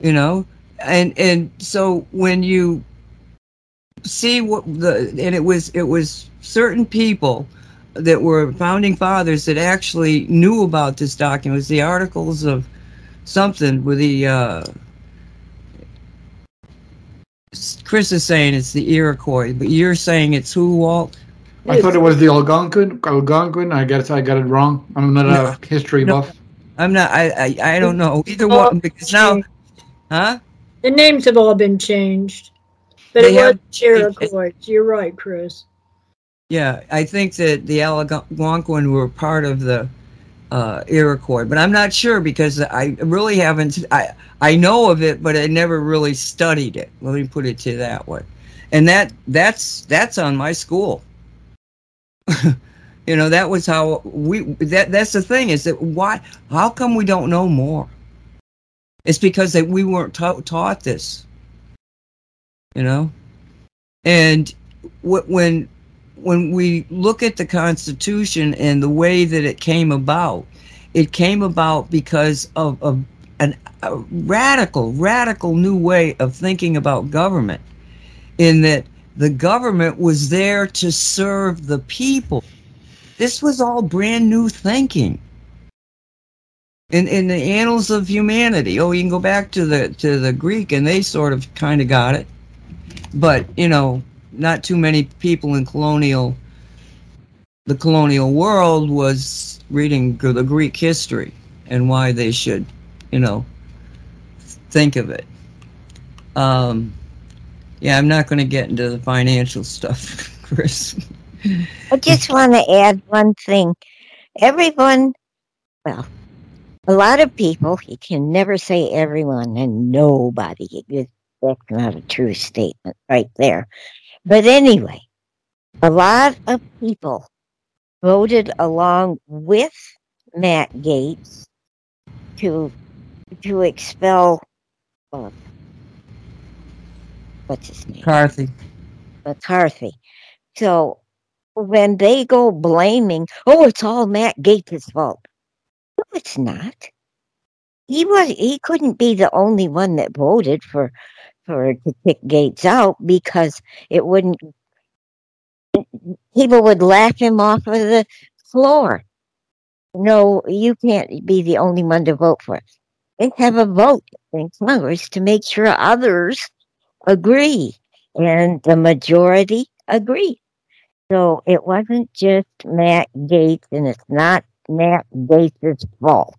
You know, and and so when you see what the and it was it was certain people that were founding fathers that actually knew about this document it was the articles of something with the uh chris is saying it's the iroquois but you're saying it's who walt I thought it was the Algonquin. Algonquin. I guess I got it wrong. I'm not a history No. I'm not i i, I don't know either one because now huh The names have all been changed. But They it was have changed. Iroquois. You're right, Chris. Yeah, I think that the Algonquin were part of the uh, Iroquois, but I'm not sure because I really haven't. I I know of it, but I never really studied it. Let me put it to that way, and that that's that's on my school. you know, that was how we. That that's the thing is that why? How come we don't know more? It's because that we weren't ta- taught this. You know, and wh- when when we look at the Constitution and the way that it came about, it came about because of, of an, a radical, radical new way of thinking about government, in that the government was there to serve the people. This was all brand new thinking. In, in the annals of humanity, oh, you can go back to the to the Greek, and they sort of kind of got it, but you know, not too many people in colonial the colonial world was reading the Greek history and why they should, you know, think of it. Um, yeah, I'm not going to get into the financial stuff, Chris. I just want to add one thing. Everyone, well, a lot of people, you can never say everyone and nobody. That's not a true statement right there. But anyway, a lot of people voted along with Matt Gaetz to to expel uh, what's his name McCarthy. McCarthy. So when they go blaming, oh, it's all Matt Gaetz' fault. No, it's not. He was he couldn't be the only one that voted for for to kick Gaetz out because it wouldn't people would laugh him off of the floor. No, you can't be the only one to vote for it. Have a vote in Congress to make sure others agree and the majority agreed. So it wasn't just Matt Gaetz, and it's not Matt Gaetz' fault.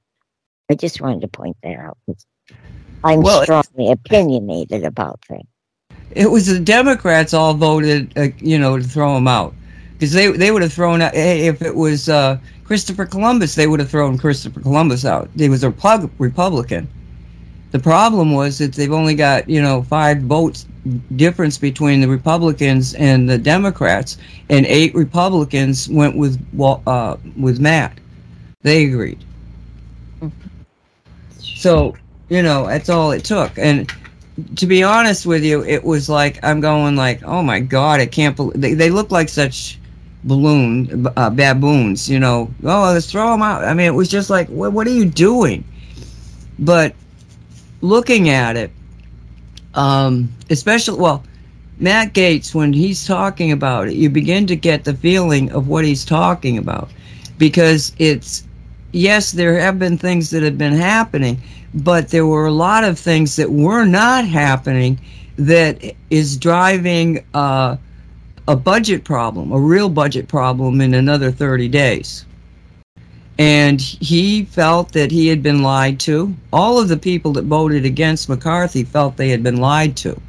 I just wanted to point that out. 'cause I'm Well, strongly opinionated about things. It was the Democrats all voted, uh, you know, to throw him out because they they would have thrown out. If it was uh, Christopher Columbus, they would have thrown Christopher Columbus out. He was a Republican. The problem was that they've only got you know five votes difference between the Republicans and the Democrats, and eight Republicans went with uh, with Matt. They agreed. So you know that's all it took, and to be honest with you, it was like I'm going like, oh my god, I can't believe they, they look like such balloon uh, baboons, you know. Oh, let's throw them out. I mean, it was just like, what, what are you doing? But looking at it, um, especially well, Matt Gaetz when he's talking about it, you begin to get the feeling of what he's talking about because it's yes, there have been things that have been happening, but there were a lot of things that were not happening that is driving uh, a budget problem, a real budget problem in another 30 days. And he felt that he had been lied to. All of the people that voted against McCarthy felt they had been lied to.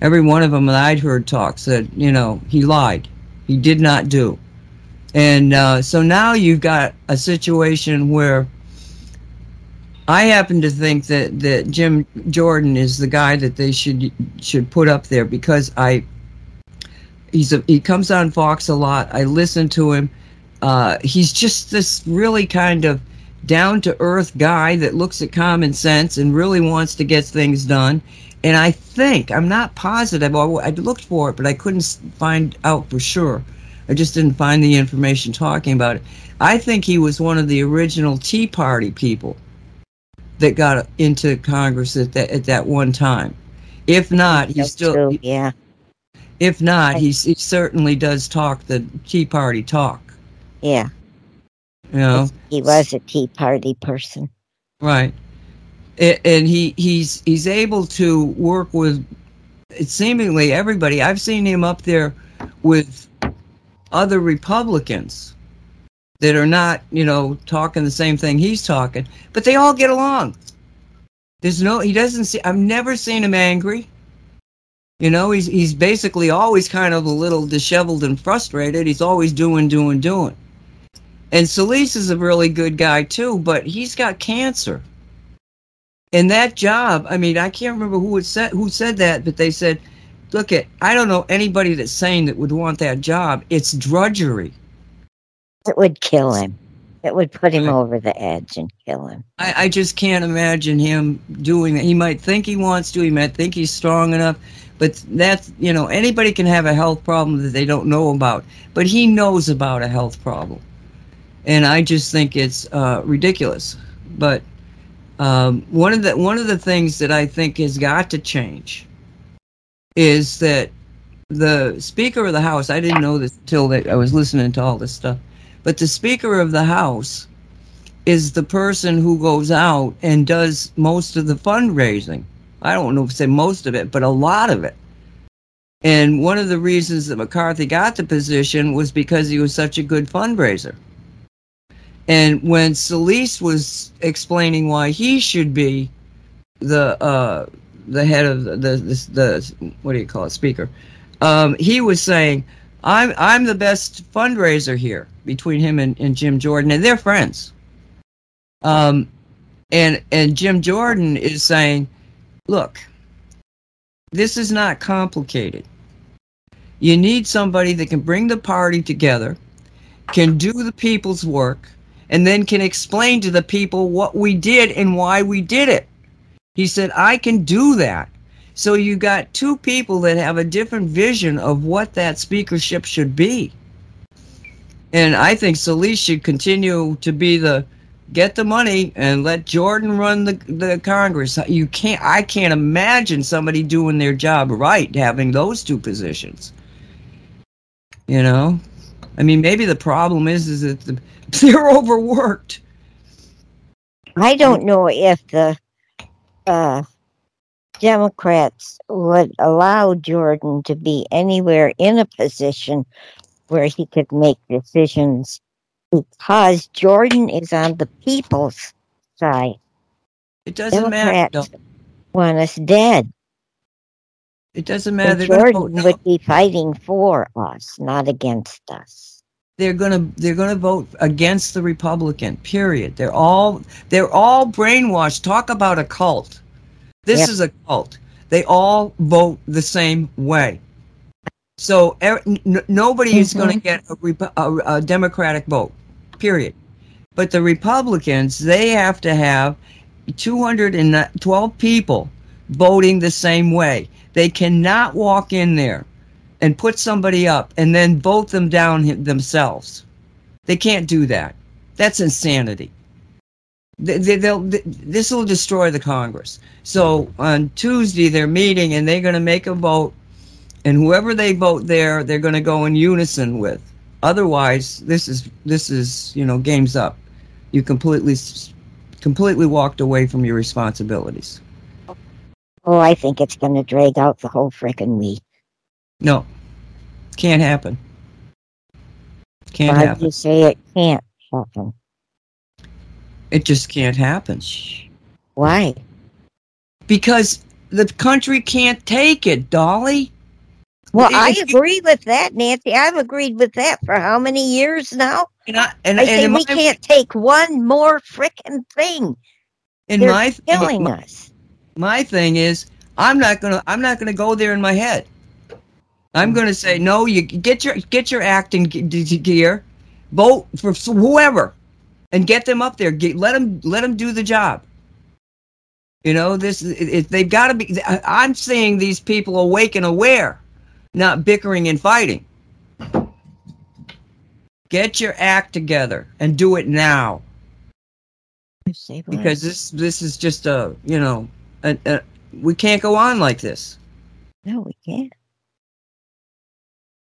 Every one of them that I'd heard talk said, you know, he lied. He did not do. And uh, so now you've got a situation where I happen to think that, that Jim Jordan is the guy that they should should put up there because I he's a, he comes on Fox a lot. I listen to him. Uh, he's just this really kind of down to earth guy that looks at common sense and really wants to get things done. And I think I'm not positive. I looked for it, but I couldn't find out for sure. I just didn't find the information talking about it. I think he was one of the original Tea Party people that got into Congress at that at that one time. If not, he still true, yeah. If not, he, he certainly does talk the Tea Party talk. Yeah. You know, he was a Tea Party person. Right. And he he's he's able to work with seemingly everybody. I've seen him up there with other Republicans that are not, you know, talking the same thing he's talking, but they all get along. There's no, he doesn't see, I've never seen him angry. You know, he's, he's basically always kind of a little disheveled and frustrated. He's always doing, doing, doing. And Scalise is a really good guy too, but he's got cancer. And that job, I mean, I can't remember who said who said that, but they said, look at I don't know anybody that's sane that would want that job. It's drudgery. It would kill him. It would put him over the edge and kill him. I, I just can't imagine him doing that. He might think he wants to, he might think he's strong enough, but that's, you know, anybody can have a health problem that they don't know about, but he knows about a health problem. And I just think it's uh, ridiculous. But um, one of the one of the things that I think has got to change is that the Speaker of the House. I didn't know this until I was listening to all this stuff. But the Speaker of the House is the person who goes out and does most of the fundraising. I don't know if say most of it, but a lot of it. And one of the reasons that McCarthy got the position was because he was such a good fundraiser. And when Scalise was explaining why he should be the uh, the head of the, the, the, the what do you call it speaker, um, he was saying, "I'm I'm the best fundraiser here." between him and, and Jim Jordan, and they're friends. Um, and and Jim Jordan is saying, look, this is not complicated. You need somebody that can bring the party together, can do the people's work, and then can explain to the people what we did and why we did it. He said, I can do that. So you got two people that have a different vision of what that speakership should be. And I think Scalise should continue to be the get the money and let Jordan run the the Congress. You can't. I can't imagine somebody doing their job right having those two positions. You know, I mean, maybe the problem is is that the, they're overworked. I don't know if the uh, Democrats would allow Jordan to be anywhere in a position where he could make decisions because Jordan is on the people's side. It doesn't Democrats matter. want us dead. It doesn't matter. Gonna Jordan would no. be fighting for us, not against us. They're gonna they're gonna vote against the Republican. Period. They're all they're all brainwashed. Talk about a cult. This Yep. is a cult. They all vote the same way. So er, n- nobody is going to get a, Repu- a, a Democratic vote, period. But the Republicans, they have to have 212 people voting the same way. They cannot walk in there and put somebody up and then vote them down themselves. They can't do that. That's insanity. They, this will destroy the Congress. So on Tuesday, they're meeting and they're going to make a vote and whoever they vote there, they're going to go in unison with. Otherwise, this is this is you know games up. You completely completely walked away from your responsibilities. Oh, I think it's going to drag out the whole frickin' week. No, can't happen. Can't Why happen. you say it can't? happen. It just can't happen Why? because the country can't take it, Dolly. Well, I agree with that, Nancy. I've agreed with that for how many years now? And I, and, I and say we my, can't take one more frickin' thing. in They're my, killing my, us. My thing is, I'm not gonna, I'm not gonna go there in my head. I'm gonna say no. You get your get your acting ge- ge- gear, vote for whoever, and get them up there. Get, let them let them do the job. You know this. It, it, they've got to be. I'm seeing these people awake and aware, not bickering and fighting. Get your act together and do it now because this this is just a you know a, a, uh, we can't go on like this. no, we can't.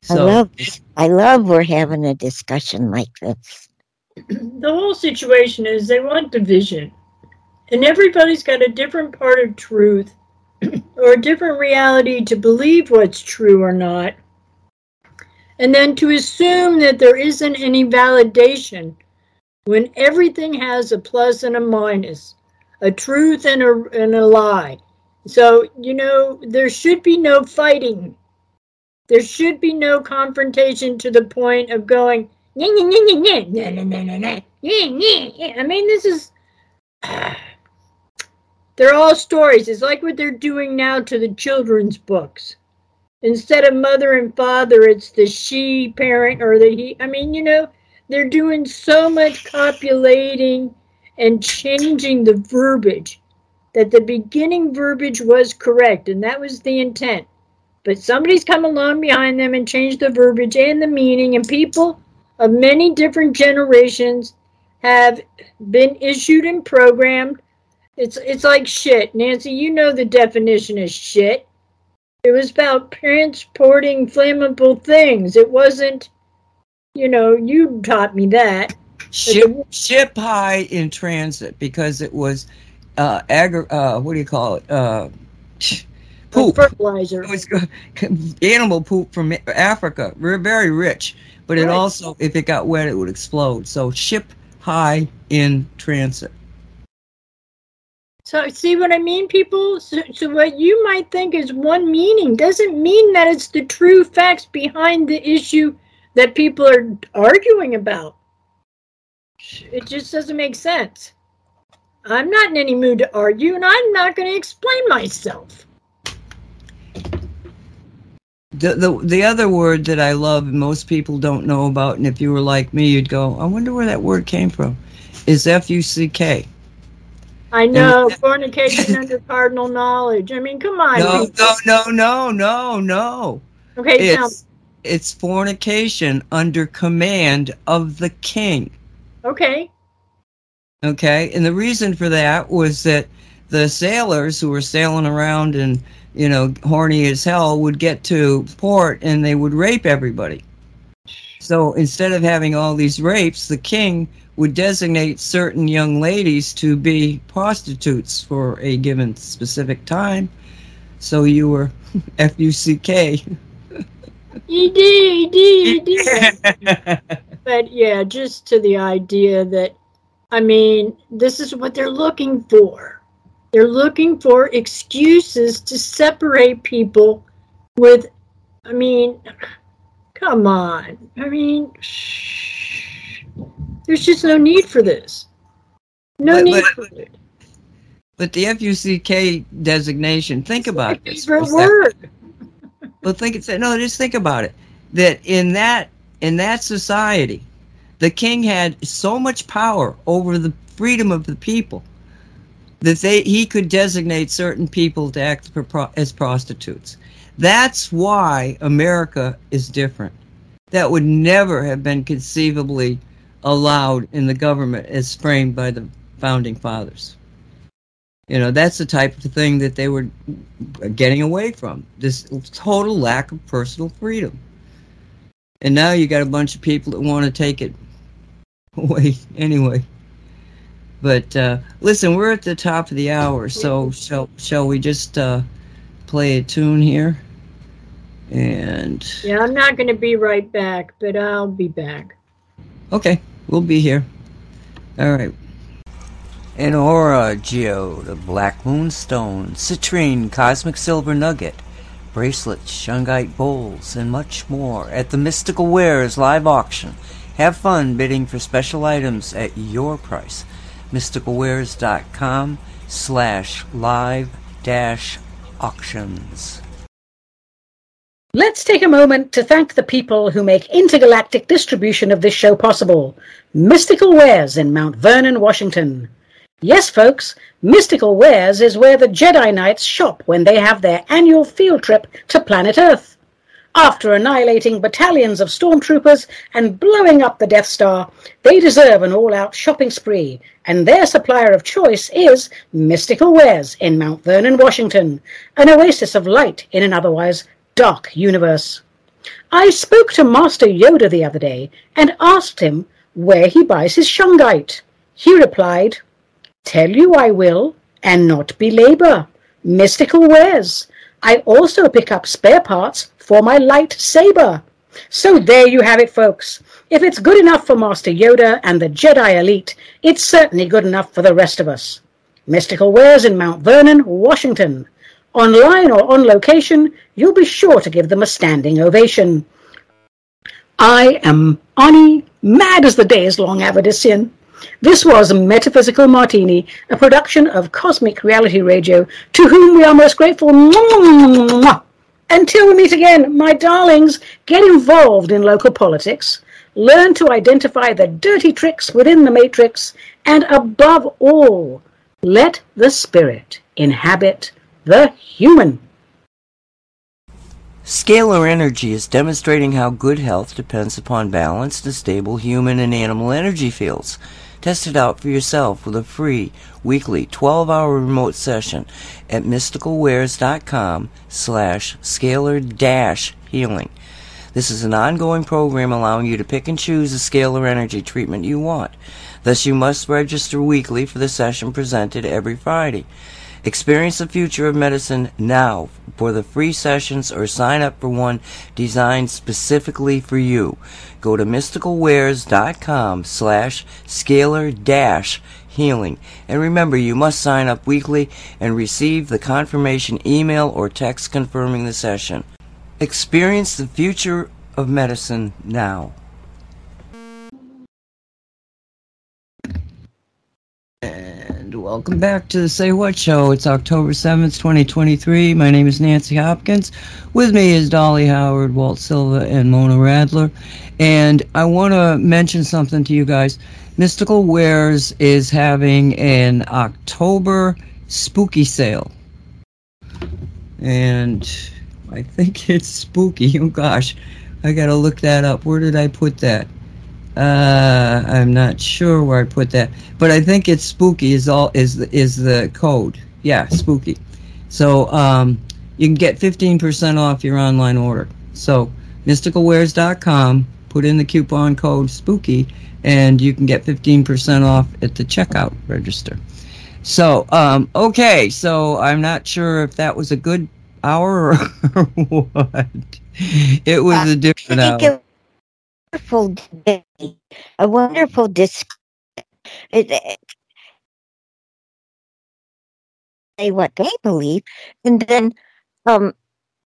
So I love I love we're having a discussion like this. the whole situation is they want division. And everybody's got a different part of truth or a different reality to believe what's true or not. And then to assume that there isn't any validation when everything has a plus and a minus, a truth and a, and a lie. So, you know, there should be no fighting. There should be no confrontation to the point of going. I mean, this is. They're all stories. It's like what they're doing now to the children's books. Instead of mother and father, it's the she parent or the he. I mean, you know, they're doing so much copulating and changing the verbiage that the beginning verbiage was correct, and that was the intent. But somebody's come along behind them and changed the verbiage and the meaning, and people of many different generations have been issued and programmed. It's it's like shit. Nancy, you know the definition of shit. It was about transporting flammable things. It wasn't, you know, you taught me that. Ship ship high in transit because it was uh agri- uh what do you call it uh poop Fertilizer. it was animal poop from africa we're very rich but it Right. also if it got wet it would explode so ship high in transit So see what I mean, people? So, so what you might think is one meaning doesn't mean that it's the true facts behind the issue that people are arguing about. It just doesn't make sense. I'm not in any mood to argue, and I'm not going to explain myself. the, the the other word that i love and most people don't know about and if you were like me you'd go i wonder where that word came from is f-u-c-k I know fornication under cardinal knowledge. I mean, come on. no people. no no no no no Okay, it's it's fornication under command of the king Okay. okay and the reason for that was that the sailors who were sailing around and you know horny as hell would get to port and they would rape everybody. So instead of having all these rapes the king would designate certain young ladies to be prostitutes for a given specific time. So you were f-u-c-k ED, ED, ED. But yeah, just to the idea that, I mean, this is what they're looking for. They're looking for excuses to separate people with, I mean, come on. I mean, shh. there's just no need for this. No But- need but- for it. But the FUCK designation, think about My this. favorite was that- Well, think it's no. Just think about it. That in that in that society, the king had so much power over the freedom of the people that they he could designate certain people to act as prostitutes. That's why America is different. That would never have been conceivably allowed in the government as framed by the founding fathers. You know, that's the type of thing that they were getting away from. This total lack of personal freedom. And now you got a bunch of people that want to take it away anyway. But uh, listen, we're at the top of the hour, so shall shall we just uh, play a tune here? And Yeah, I'm not going to be right back, but I'll be back. okay, We'll be here. All right. An aura geode, black moonstone, citrine, cosmic silver nugget, bracelets, shungite bowls, and much more at the Mystical Wares live auction. Have fun bidding for special items at your price. MysticalWares.com slash live dash auctions. Let's take a moment to thank the people who make intergalactic distribution of this show possible. Mystical Wares in Mount Vernon, Washington. Yes, folks, Mystical Wares is where the Jedi Knights shop when they have their annual field trip to planet Earth. After annihilating battalions of stormtroopers and blowing up the Death Star, they deserve an all-out shopping spree, and their supplier of choice is Mystical Wares in Mount Vernon, Washington, an oasis of light in an otherwise dark universe. I spoke to Master Yoda the other day and asked him where he buys his shungite. He replied, Tell you I will, and not belabor. Mystical wares. I also pick up spare parts for my lightsaber. So there you have it, folks. If it's good enough for Master Yoda and the Jedi elite, it's certainly good enough for the rest of us. Mystical Wares in Mount Vernon, Washington. Online or on location, you'll be sure to give them a standing ovation. I am Ani, mad as the day is long, Avadisian. This was Metaphysical Martini, a production of Cosmic Reality Radio, to whom we are most grateful. Until we meet again, my darlings, get involved in local politics, learn to identify the dirty tricks within the matrix, and above all, let the spirit inhabit the human. Scalar Energy is demonstrating how good health depends upon balanced and stable human and animal energy fields. Test it out for yourself with a free weekly 12-hour remote session at mysticalwares.com slash scalar dash healing. This is an ongoing program allowing you to pick and choose the scalar energy treatment you want. Thus, you must register weekly for the session presented every Friday. Experience the future of medicine now for the free sessions or sign up for one designed specifically for you. Go to mysticalwares.com slash scalar dash healing. And remember, you must sign up weekly and receive the confirmation email or text confirming the session. Experience the future of medicine now. And welcome back to the Say What Show. It's October 7th, 2023. My name is Nancy Hopkins. With me is Dolly Howard, Walt Silva, and Mona Radler. And I want to mention something to you guys. Mystical Wares is having an October spooky sale. And I think it's spooky. Oh gosh, I got to look that up. Where did I put that? Uh, I'm not sure where I put that, but I think it's spooky is all is the, is the code. Yeah, spooky. So um, you can get 15% off your online order. So mysticalwares.com, put in the coupon code spooky, and you can get 15% off at the checkout register. So um, okay, so I'm not sure if that was a good hour or, what. It was a different hour. Wonderful day, a wonderful disc. It, it- say what they believe, and then, um,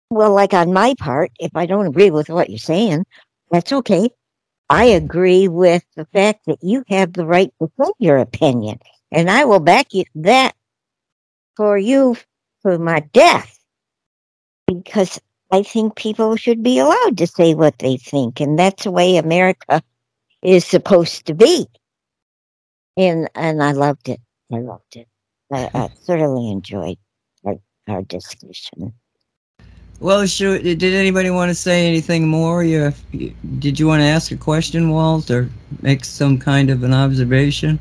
well, like on my part, if I don't agree with what you're saying, that's okay. I agree with the fact that you have the right to say your opinion, and I will back you that for you for my death because I think people should be allowed to say what they think, and that's the way America is supposed to be. And and I loved it. I loved it. I, I thoroughly enjoyed our, our discussion. Well, sure. Did anybody want to say anything more? You, did you want to ask a question, Walt, or make some kind of an observation?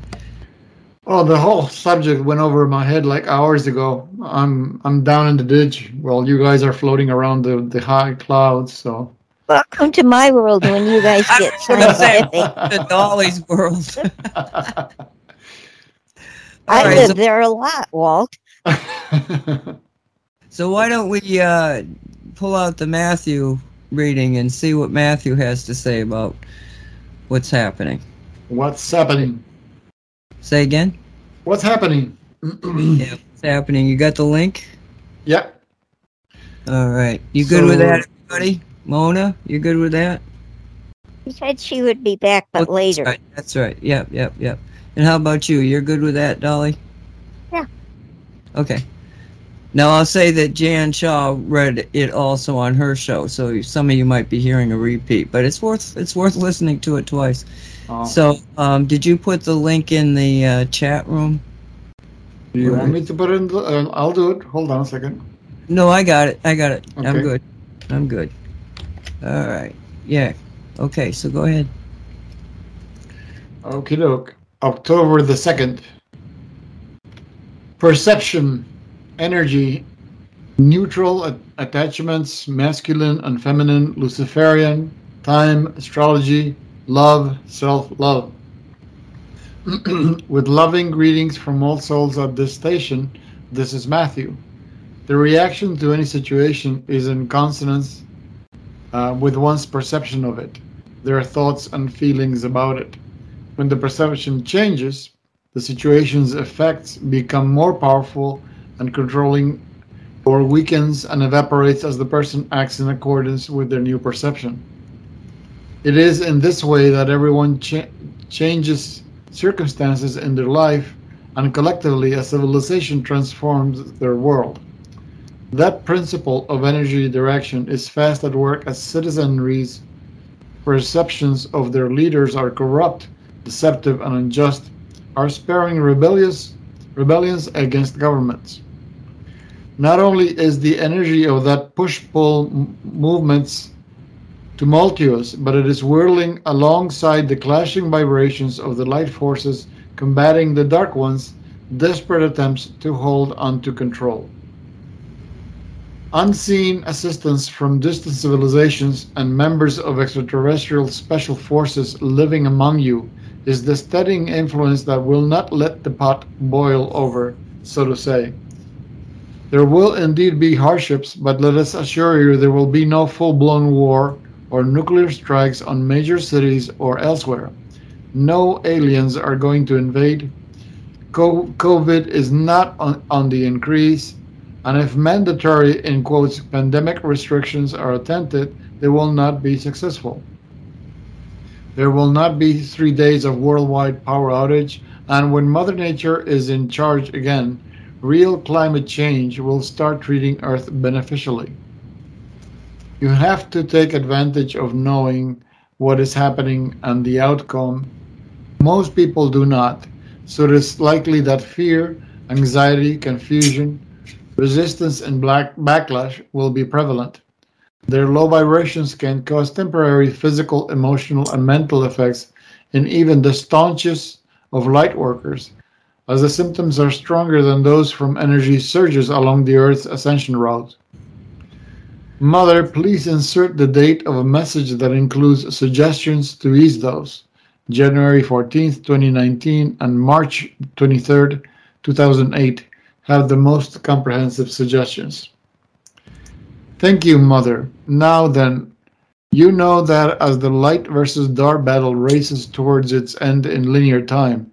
Oh, the whole subject went over my head like hours ago. I'm I'm down in the ditch while you guys are floating around the, the high clouds. So Welcome to my world when you guys get gonna scientific. The Dolly's world. I All right, live so- there a lot, Walt. So why don't we uh, pull out the Matthew reading and see what Matthew has to say about what's happening? What's happening? Say again. What's happening? Yeah, what's happening? You got the link? yeah. All right. You good with that, everybody? Mona, you good with that? She said she would be back, but Oh, later. That's right. That's right. Yep, yep, yep. And how about you? You're good with that, Dolly? Yeah. Okay. Now I'll say that Jan Shaw read it also on her show, so some of you might be hearing a repeat, but it's worth it's worth listening to it twice. Oh. So, um, did you put the link in the uh, chat room? Do you want me to put it in? The, uh, I'll do it. Hold on a second. No, I got it. I got it. I'm good. I'm good. All right. Yeah. Okay. So go ahead. Okay, doke. October the 2nd. Perception, energy, neutral attachments, masculine and feminine, Luciferian, time, astrology, love, self love. With loving greetings from all souls at this station, this is Matthew. The reaction to any situation is in consonance uh, with one's perception of it, their thoughts and feelings about it. When the perception changes, the situation's effects become more powerful and controlling or weakens and evaporates as the person acts in accordance with their new perception. It is in this way that everyone cha- changes circumstances in their life and collectively a civilization transforms their world. That principle of energy direction is fast at work as citizenry's perceptions of their leaders are corrupt, deceptive, and unjust, are sparing rebellious rebellions against governments. Not only is the energy of that push-pull movements tumultuous, but it is whirling alongside the clashing vibrations of the light forces combating the dark ones' desperate attempts to hold onto control. Unseen assistance from distant civilizations and members of extraterrestrial special forces living among you is the steadying influence that will not let the pot boil over, so to say. There will indeed be hardships, but let us assure you there will be no full blown war or nuclear strikes on major cities or elsewhere. No aliens are going to invade. Co- COVID is not on, on the increase, and if mandatory, in quotes, pandemic restrictions are attempted, they will not be successful. There will not be three days of worldwide power outage, and when Mother Nature is in charge again, real climate change will start treating Earth beneficially. You have to take advantage of knowing what is happening and the outcome. Most people do not, so it is likely that fear, anxiety, confusion, resistance, and black backlash will be prevalent. Their low vibrations can cause temporary physical, emotional, and mental effects in even the staunchest of light workers, as the symptoms are stronger than those from energy surges along the Earth's ascension route. Mother, please insert the date of a message that includes suggestions to ease those. January 14th, 2019 and March 23rd, 2008 have the most comprehensive suggestions. Thank you, Mother. Now then, you know that as the light versus dark battle races towards its end in linear time,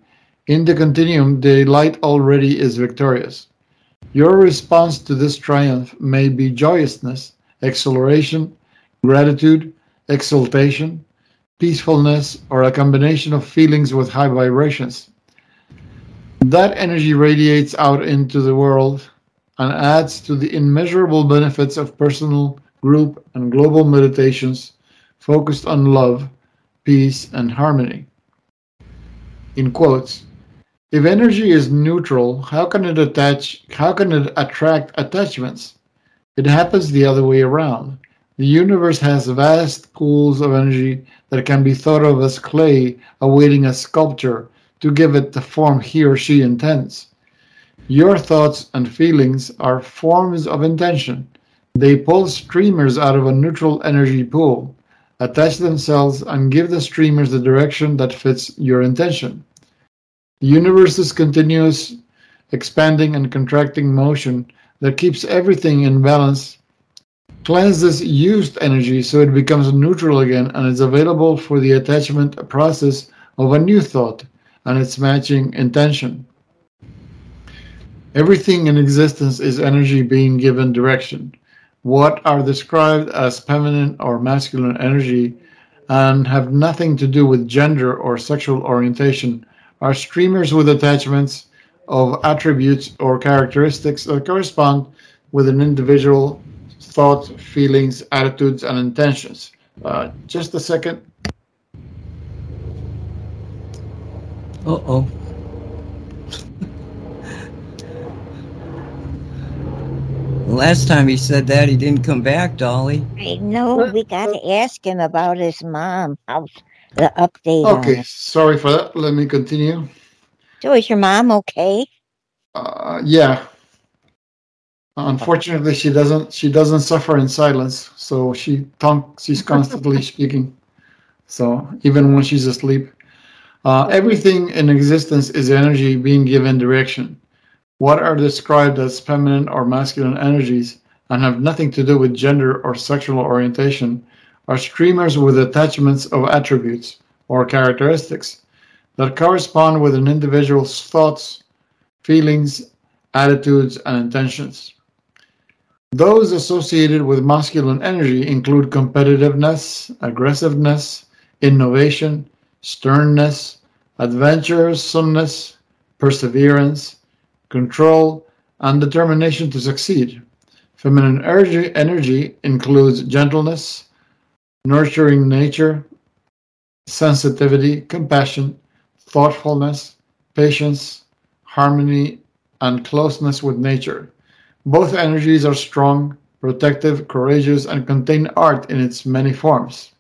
in the continuum, the light already is victorious. Your response to this triumph may be joyousness, exhilaration, gratitude, exultation, peacefulness, or a combination of feelings with high vibrations. That energy radiates out into the world and adds to the immeasurable benefits of personal, group, and global meditations focused on love, peace, and harmony. In quotes, if energy is neutral, how can it attach how can it attract attachments? It happens the other way around. The universe has vast pools of energy that can be thought of as clay awaiting a sculptor to give it the form he or she intends. Your thoughts and feelings are forms of intention. They pull streamers out of a neutral energy pool, attach themselves, and give the streamers the direction that fits your intention. The universe's continuous expanding and contracting motion that keeps everything in balance cleanses used energy so it becomes neutral again and is available for the attachment process of a new thought and its matching intention. Everything in existence is energy being given direction. What are described as feminine or masculine energy and have nothing to do with gender or sexual orientation are streamers with attachments of attributes or characteristics that correspond with an individual thoughts, feelings, attitudes, and intentions. Uh, just a second. Uh oh. Last time he said that, he didn't come back, Dolly. I know we got to ask him about his mom. How's the update? Okay, it? sorry for that. Let me continue. So is your mom okay? Uh, yeah. Unfortunately, she doesn't. She doesn't suffer in silence. So she talk. She's constantly speaking. So even when she's asleep, uh, everything in existence is energy being given direction. What are described as feminine or masculine energies and have nothing to do with gender or sexual orientation are streamers with attachments of attributes or characteristics that correspond with an individual's thoughts, feelings, attitudes, and intentions. Those associated with masculine energy include competitiveness, aggressiveness, innovation, sternness, adventuresomeness, perseverance, control, and determination to succeed. Feminine energy, energy includes gentleness, nurturing nature, sensitivity, compassion, thoughtfulness, patience, harmony, and closeness with nature. Both energies are strong, protective, courageous, and contain art in its many forms.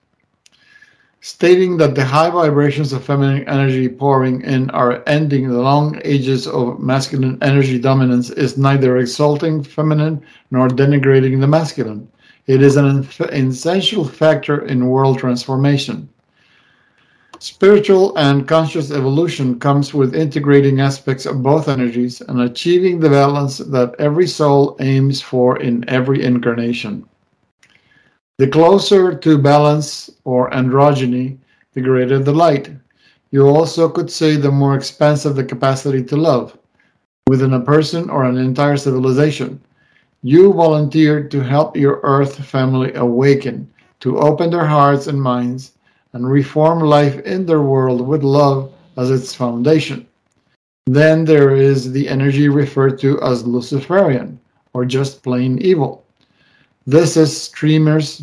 Stating that the high vibrations of feminine energy pouring in are ending the long ages of masculine energy dominance is neither exalting feminine nor denigrating the masculine. It is an essential factor in world transformation. Spiritual and conscious evolution comes with integrating aspects of both energies and achieving the balance that every soul aims for in every incarnation. The closer to balance or androgyny, the greater the light. You also could say the more expansive the capacity to love within a person or an entire civilization. You volunteered to help your Earth family awaken, to open their hearts and minds and reform life in their world with love as its foundation. Then there is the energy referred to as Luciferian, or just plain evil. This is streamers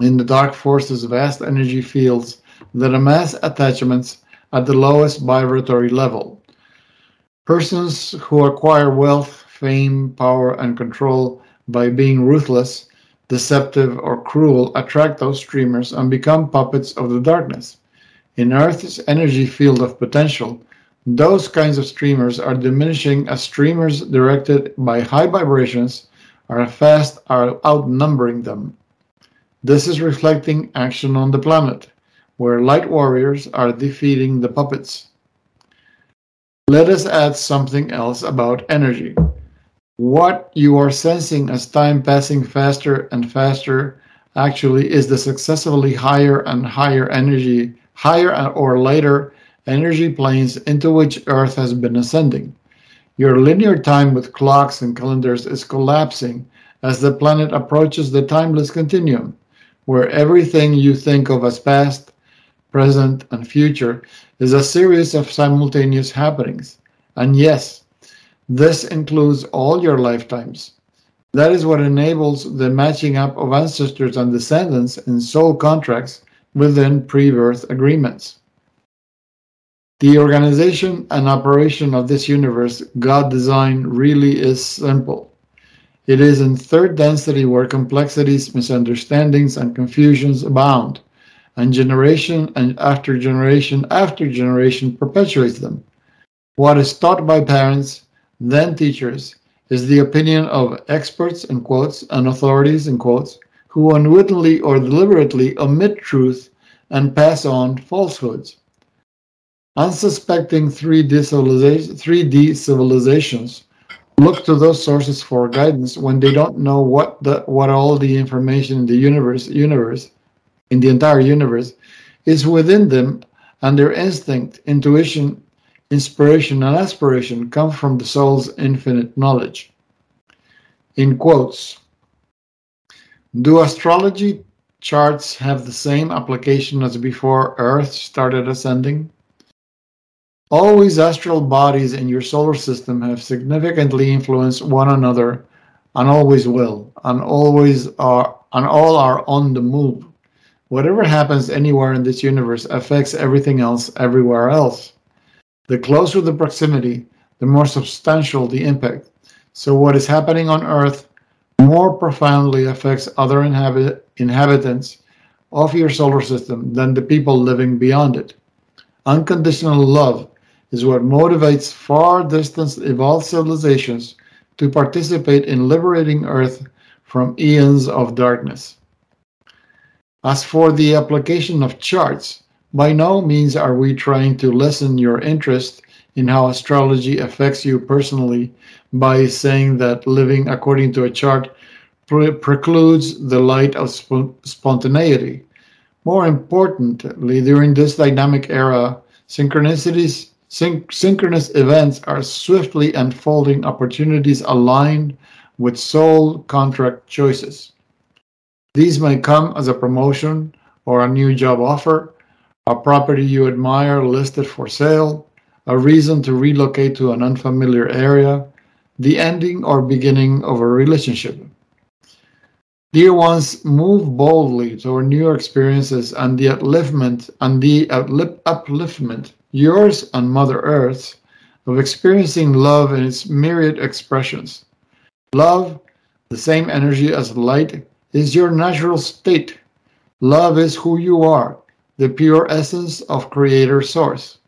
in the dark forces vast energy fields that amass attachments at the lowest vibratory level. Persons who acquire wealth, fame, power, and control by being ruthless deceptive, or cruel attract those streamers and become puppets of the darkness. In Earth's energy field of potential, those kinds of streamers are diminishing as streamers directed by high vibrations are fast are outnumbering them. This is reflecting action on the planet, where light warriors are defeating the puppets. Let us add something else about energy. What you are sensing as time passing faster and faster actually is the successively higher and higher energy, higher or later energy planes into which Earth has been ascending. Your linear time with clocks and calendars is collapsing as the planet approaches the timeless continuum, where everything you think of as past, present, and future is a series of simultaneous happenings. And yes, this includes all your lifetimes. That is what enables the matching up of ancestors and descendants in soul contracts within pre birth agreements. The organization and operation of this universe God designed really is simple. It is in third density where complexities, misunderstandings, and confusions abound, and generation and after generation after generation perpetuates them. What is taught by parents, then teachers, is the opinion of experts in quotes and authorities in quotes who unwittingly or deliberately omit truth and pass on falsehoods. Unsuspecting 3D, civilization, 3D civilizations look to those sources for guidance when they don't know what the what all the information in the universe universe in the entire universe is within them and their instinct, intuition, inspiration, and aspiration come from the soul's infinite knowledge. In quotes, do astrology charts have the same application as before Earth started ascending? Always astral bodies in your solar system have significantly influenced one another and always will, and always are, and all are on the move. Whatever happens anywhere in this universe affects everything else everywhere else. The closer the proximity, the more substantial the impact. So, what is happening on Earth more profoundly affects other inhabit- inhabitants of your solar system than the people living beyond it. Unconditional love is what motivates far distant evolved civilizations to participate in liberating Earth from eons of darkness. As for the application of charts, by no means are we trying to lessen your interest in how astrology affects you personally by saying that living according to a chart pre- precludes the light of sp- spontaneity. More importantly, during this dynamic era, synchronicities, syn- synchronous events are swiftly unfolding opportunities aligned with soul contract choices. These may come as a promotion or a new job offer, a property you admire listed for sale, a reason to relocate to an unfamiliar area, the ending or beginning of a relationship. Dear ones, move boldly toward new experiences and the upliftment and the upliftment, yours and Mother Earth's, of experiencing love in its myriad expressions. Love, the same energy as light, is your natural state. Love is who you are, the pure essence of Creator Source.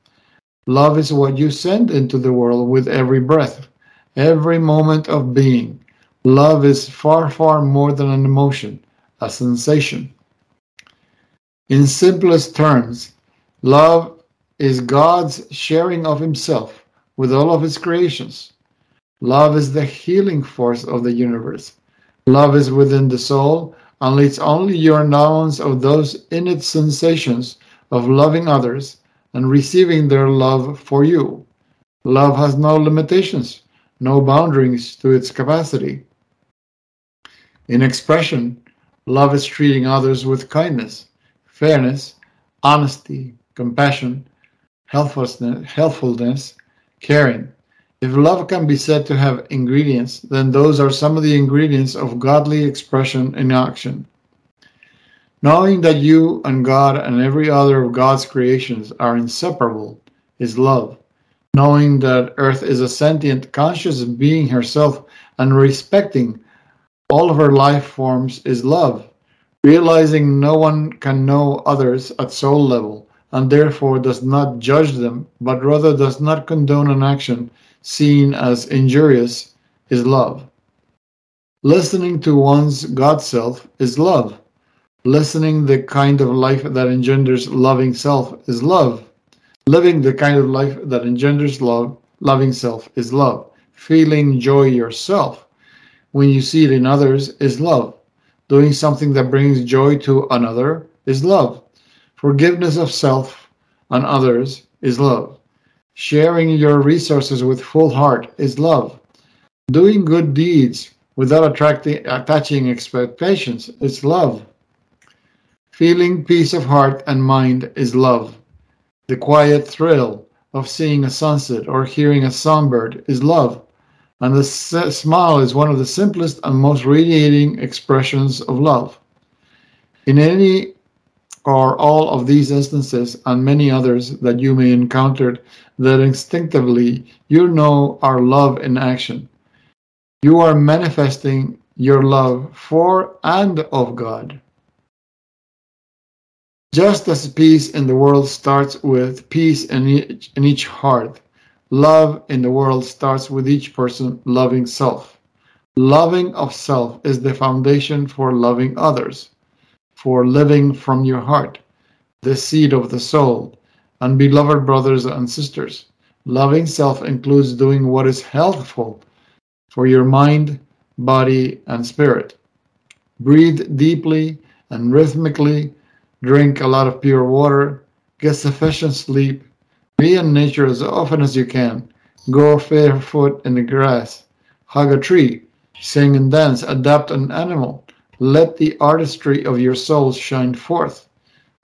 Love is what you send into the world with every breath, every moment of being. Love is far, far more than an emotion, a sensation. In simplest terms, love is God's sharing of Himself with all of His creations. Love is the healing force of the universe. Love is within the soul and leads only your knowledge of those innate sensations of loving others and receiving their love for you. Love has no limitations, no boundaries to its capacity. In expression, love is treating others with kindness, fairness, honesty, compassion, helpfulness, helpfulness caring, if love can be said to have ingredients, then those are some of the ingredients of godly expression in action. Knowing that you and God and every other of God's creations are inseparable is love. Knowing that Earth is a sentient, conscious being herself and respecting all of her life forms is love. Realizing no one can know others at soul level and therefore does not judge them, but rather does not condone an action seen as injurious is love. Listening to one's God self is love. Listening the kind of life that engenders loving self is love. Living the kind of life that engenders love, loving self is love. Feeling joy yourself when you see it in others is love. Doing something that brings joy to another is love. Forgiveness of self and others is love. Sharing your resources with full heart is love. Doing good deeds without attracting, attaching expectations is love. Feeling peace of heart and mind is love. The quiet thrill of seeing a sunset or hearing a songbird is love. And the smile is one of the simplest and most radiating expressions of love. In any or all of these instances and many others that you may encounter that instinctively you know are love in action. You are manifesting your love for and of God. Just as peace in the world starts with peace in each, in each heart, love in the world starts with each person loving self. Loving of self is the foundation for loving others, for living from your heart, the seed of the soul, and beloved brothers and sisters, loving self includes doing what is healthful for your mind, body, and spirit. Breathe deeply and rhythmically, drink a lot of pure water, get sufficient sleep, be in nature as often as you can, go barefoot in the grass, hug a tree, sing and dance, adapt an animal. Let the artistry of your soul shine forth.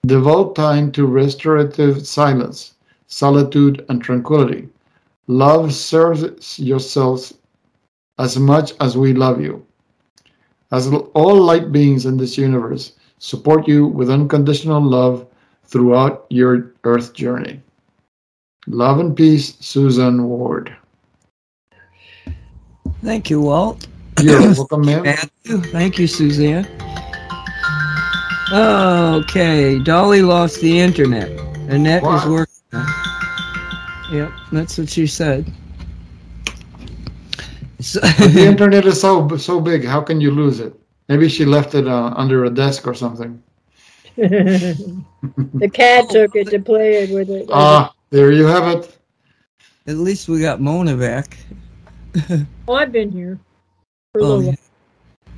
Devote time to restorative silence, solitude, and tranquility. Love serves yourselves as much as we love you. As all light beings in this universe support you with unconditional love throughout your earth journey. Love and peace, Suzanne Ward. Thank you, Walt. You're welcome, ma'am. Matthew. Thank you, Suzanne. Okay, Dolly lost the internet. Annette is working. on. Yep, that's what she said. So, the internet is so so big. How can you lose it? Maybe she left it uh, under a desk or something. the cat took it to play it with it. Ah, there you have it. at least we got Mona back. oh, I've been here for a Oh, little yeah. while.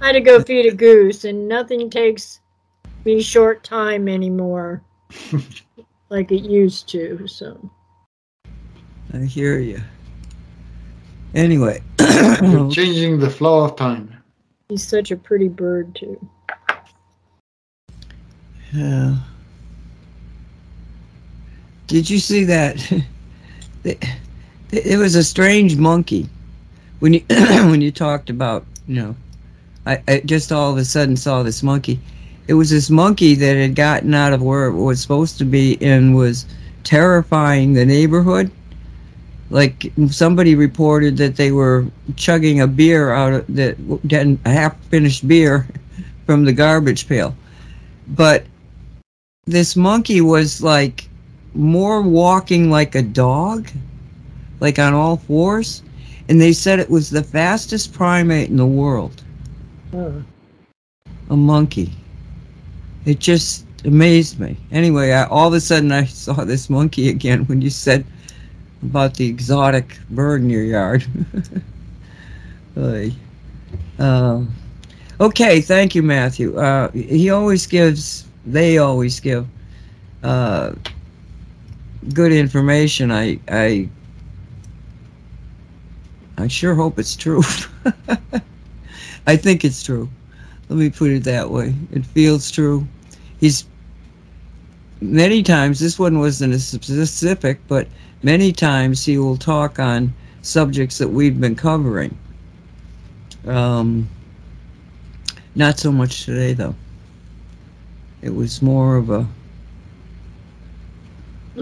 I had to go feed a goose, and nothing takes me short time anymore like it used to. So I hear you. Anyway, You're changing the flow of time. he's such a pretty bird too. Yeah. Did you see that? It, it was a strange monkey. When you when you talked about, you know, I, I just all of a sudden saw this monkey. It was this monkey that had gotten out of where it was supposed to be and was terrifying the neighborhood. Like somebody reported that they were chugging a beer out of that a half finished beer from the garbage pail. But this monkey was like more walking like a dog, like on all fours, and they said it was the fastest primate in the world, Oh. a monkey. It just amazed me. Anyway, I, all of a sudden I saw this monkey again when you said about the exotic bird in your yard. Um, okay, thank you, Matthew. Uh, he always gives, they always give uh, good information. I, I, I sure hope it's true. I think it's true. Let me put it that way. It feels true. He's many times. This one wasn't as specific, but many times he will talk on subjects that we've been covering. Um, not so much today, though. It was more of a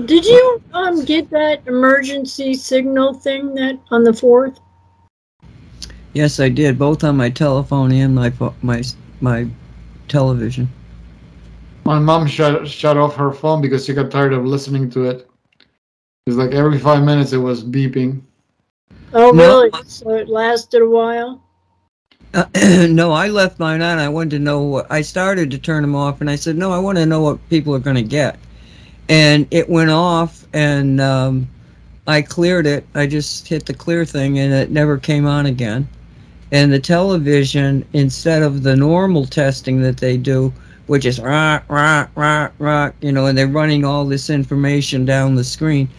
Did you um get that emergency signal thing that on the fourth? Yes, I did both on my telephone and my my my television. My mom shut shut off her phone because she got tired of listening to it. It's like every five minutes it was beeping. Oh, No. really? So it lasted a while. Uh, no, I left mine on. I wanted to know what I started to turn them off, and I said, "No, I want to know what people are going to get." And it went off, and um, I cleared it. I just hit the clear thing, and it never came on again. And the television, instead of the normal testing that they do, which is rah rah rah rah, you know, and they're running all this information down the screen,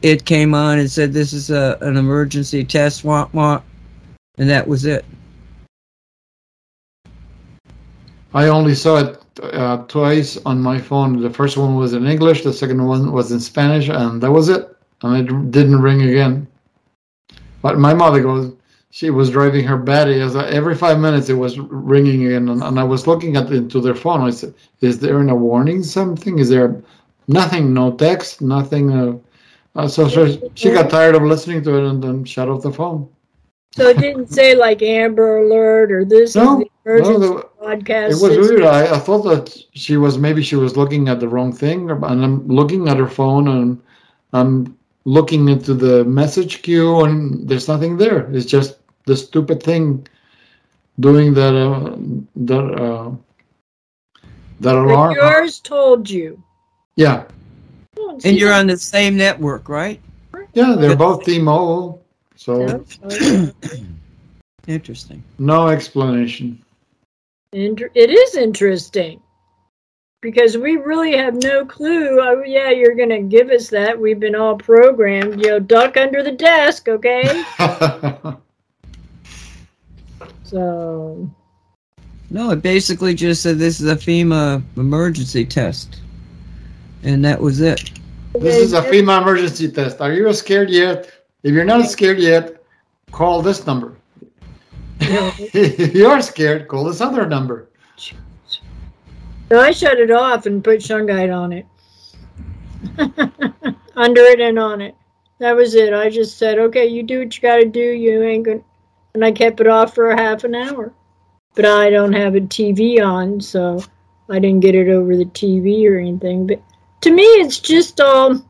it came on and said, "This is a an emergency test," wah wah, and that was it. I only saw it uh, twice on my phone. The first one was in English, the second one was in Spanish, and that was it. And it didn't ring again. But my mother goes, she was driving her I, every five minutes, it was ringing again, and, and I was looking at into their phone. I said, "Is there a warning? Something? Is there nothing? No text? Nothing?" Uh, uh, so, so she got tired of listening to it and then shut off the phone. So it didn't say like Amber Alert or this No, is the emergency no, the- podcast. It was system. weird. I, I thought that she was maybe she was looking at the wrong thing, and I'm looking at her phone and I'm looking into the message queue, and there's nothing there. It's just the stupid thing doing that uh, that uh, that But yours told you. Yeah, Oh, And you're on the same network, right? yeah, they're both T-Mobile, so so Interesting. no explanation. Inter- it is interesting. because we really have no clue. Oh, yeah, you're going to give us that. We've been all programmed. You know, duck under the desk, okay? so, No, it basically just said this is a FEMA emergency test. And that was it. this is a FEMA emergency test. Are you scared yet? If you're not scared yet, call this number. if you are scared, call this other number. So I shut it off and put shungite on it. Under it and on it. That was it. I just said, okay, you do what you got to do. You ain't going to. And I kept it off for a half an hour. But I don't have a TV on, so I didn't get it over the TV or anything. But to me, it's just all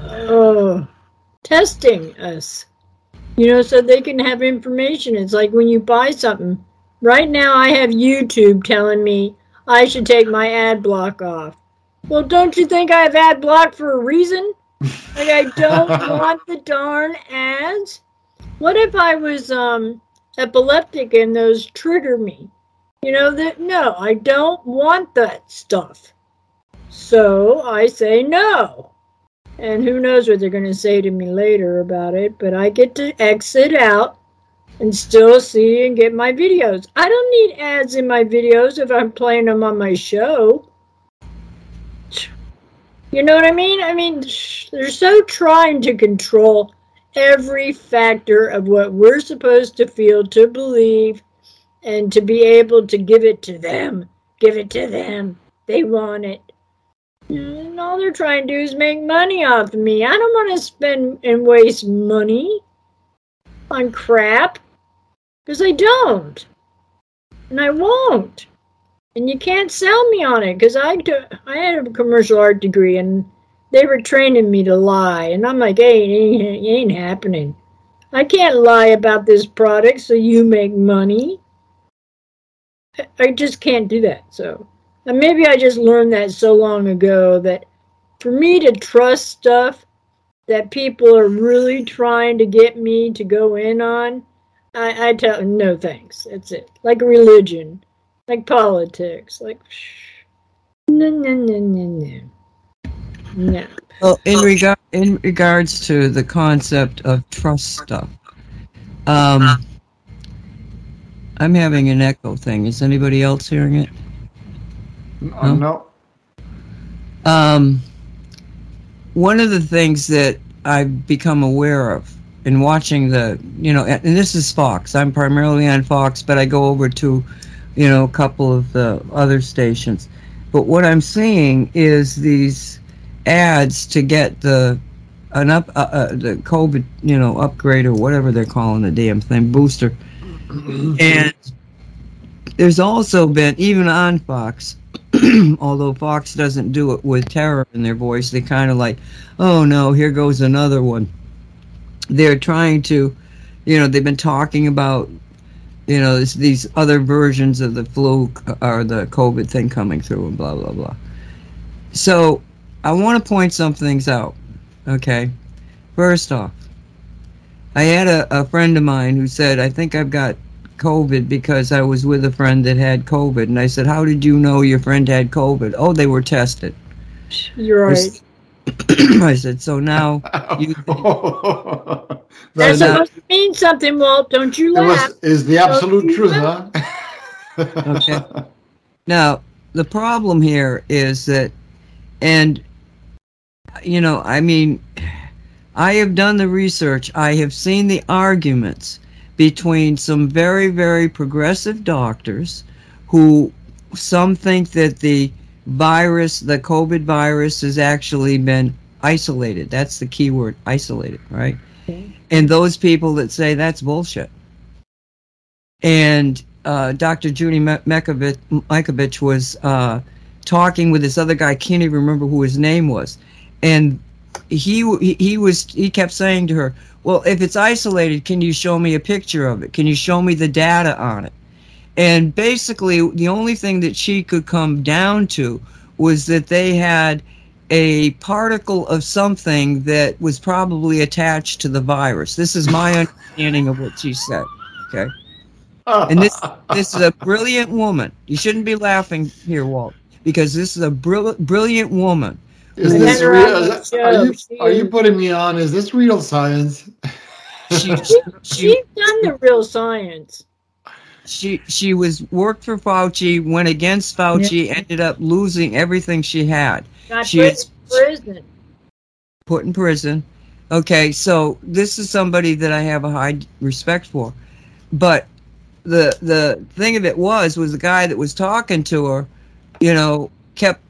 uh, testing us. You know, so they can have information. It's like when you buy something. Right now, I have YouTube telling me I should take my ad block off. Well, don't you think I have ad block for a reason? Like I don't want the darn ads. What if I was um epileptic and those trigger me? You know that no, I don't want that stuff. So I say no. And who knows what they're going to say to me later about it, but I get to exit out and still see and get my videos. I don't need ads in my videos if I'm playing them on my show. You know what I mean? I mean, they're so trying to control every factor of what we're supposed to feel, to believe, and to be able to give it to them. Give it to them. They want it. And all they're trying to do is make money off of me. I don't want to spend and waste money on crap because I don't. And I won't. And you can't sell me on it because I, do, I had a commercial art degree and they were training me to lie. And I'm like, hey, it ain't, it ain't happening. I can't lie about this product so you make money. I just can't do that. So and maybe I just learned that so long ago that for me to trust stuff that people are really trying to get me to go in on, I, I tell no thanks. That's it. Like religion, like politics, like no no no no no. No. Well, in regard in regards to the concept of trust stuff, um, I'm having an echo thing. Is anybody else hearing it? No. no. Um, one of the things that I've become aware of in watching the, you know, and this is Fox. I'm primarily on Fox, but I go over to, you know, a couple of the other stations. But what I'm seeing is these ads to get the an up uh, uh, the COVID, you know, upgrade or whatever they're calling the damn thing, booster. and there's also been even on Fox although Fox doesn't do it with terror in their voice, they kind of like, oh no, here goes another one. They're trying to, you know, they've been talking about, you know, this, these other versions of the flu or the COVID thing coming through and blah, blah, blah. So I want to point some things out, okay? First off, I had a, a friend of mine who said, I think I've got COVID because I was with a friend that had COVID. And I said, How did you know your friend had COVID? Oh, they were tested. You're right. I said, So now you. That's supposed to mean something, Walt. Don't you laugh. It Was, is the absolute truth, huh? okay. Now, the problem here is that, and, you know, I mean, I have done the research, I have seen the arguments between some very, very progressive doctors who some think that the virus, the COVID virus, has actually been isolated. That's the key word, isolated, right? Okay. And those people that say that's bullshit. And uh, Dr. Judy Mikovits was uh, talking with this other guy. I can't even remember who his name was, and he he was he kept saying to her, well, if it's isolated, can you show me a picture of it? Can you show me the data on it? And basically, the only thing that she could come down to was that they had a particle of something that was probably attached to the virus. This is my understanding of what she said. Okay. And this this is a brilliant woman. You shouldn't be laughing here, Walt. because this is a brill- brilliant woman. Is I this real? Is that- are you are you putting me on? Is this real science? She, She, she, she's done the real science. she she was worked for Fauci, went against Fauci, ended up losing everything she had. Got She put is- in prison. put in prison. Okay, so this is somebody that I have a high respect for. But the the thing of it was was the guy that was talking to her, you know, kept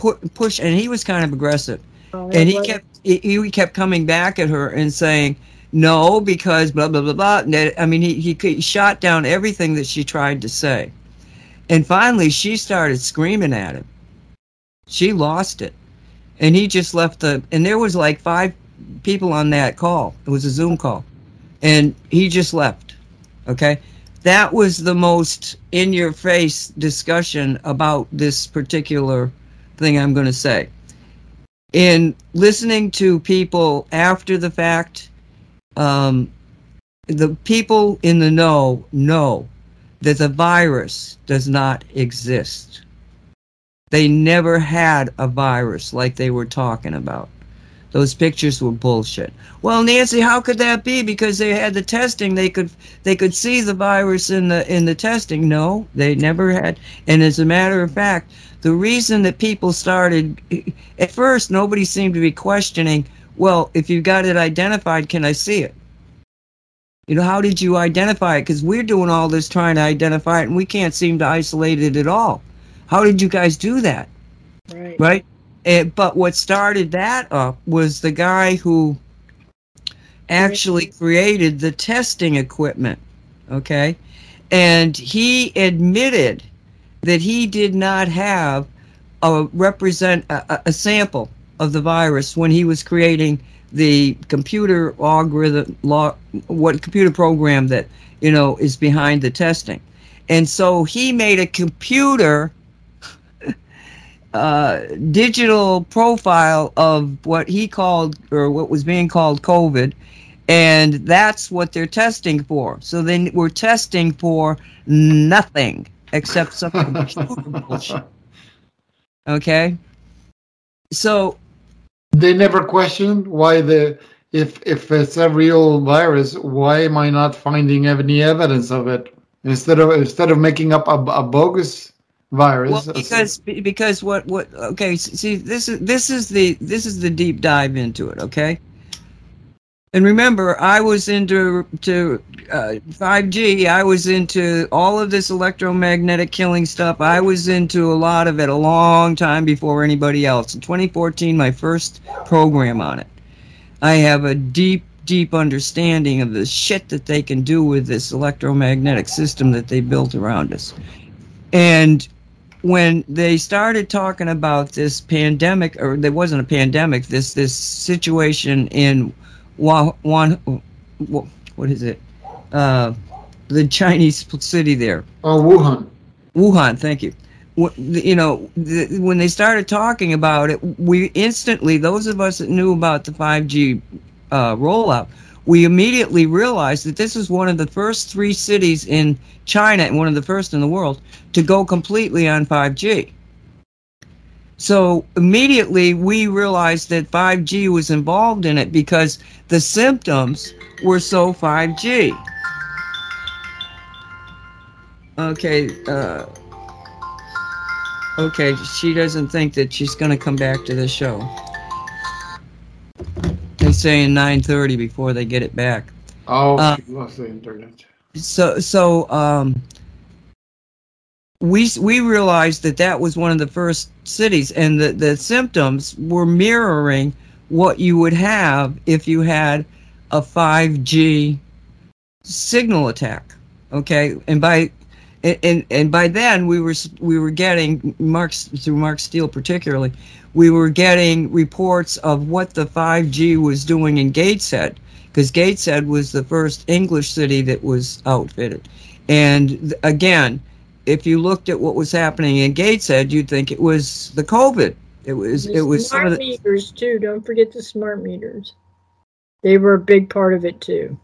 pu- push and he was kind of aggressive. Oh, And he kept he, he kept coming back at her and saying no because blah blah blah blah. That- I mean he, he he shot down everything that she tried to say. And finally she started screaming at him. She lost it. And he just left the and there was like five people on that call. It was a Zoom call. And he just left. Okay? That was the most in your face discussion about this particular thing I'm going to say. In listening to people after the fact, um, the people in the know know that the virus does not exist. They never had a virus like they were talking about. Those pictures were bullshit. Well, Nancy, how could that be? Because they had the testing, they could they could see the virus in the in the testing. No, they never had. And as a matter of fact, the reason that people started at first, nobody seemed to be questioning. Well, if you've got it identified, can I see it? You know, how did you identify it? Because we're doing all this trying to identify it, and we can't seem to isolate it at all. How did you guys do that? Right. right? And, but what started that up was the guy who actually created the testing equipment, okay? And he admitted that he did not have a represent a, a- sample of the virus when he was creating the computer algorithm law what computer program that you know is behind the testing and so he made a computer uh, digital profile of what he called or what was being called COVID, and that's what they're testing for. So they we're testing for nothing except some computer bullshit. Okay, so They never questioned why the if if it's a real virus, why am I not finding any evidence of it instead of instead of making up a, a bogus virus? well because because what what okay see this is this is the this is the deep dive into it okay and remember i was into to uh, 5g i was into all of this electromagnetic killing stuff. I was into a lot of it a long time before anybody else. In 2014 my first program on it. I have a deep deep understanding of the shit that they can do with this electromagnetic system that they built around us. And when they started talking about this pandemic, or there wasn't a pandemic, this this situation in Wuhan, Wuhan what is it? Uh, the Chinese city there, oh, Wuhan. Wuhan. Thank you. You know, when they started talking about it, we instantly, those of us that knew about the 5G uh, rollout, we immediately realized that this is one of the first three cities in China and one of the first in the world to go completely on 5G. So immediately we realized that 5G was involved in it because the symptoms were so 5G. Okay, uh, okay, she doesn't think that she's going to come back to the show. They say in 9:30 before they get it back. Oh, Uh, she lost the internet. so so um we we realized that that was one of the first cities and the the symptoms were mirroring what you would have if you had a 5G signal attack okay and by and, and, by then we were we were getting Mark through Mark Steele particularly we were getting reports of what the 5G was doing in Gateshead because Gateshead was the first English city that was outfitted. And again, if you looked at what was happening in Gateshead, you'd think it was the COVID. It was The it was some smart of the meters too. Don't forget the smart meters. They were a big part of it too.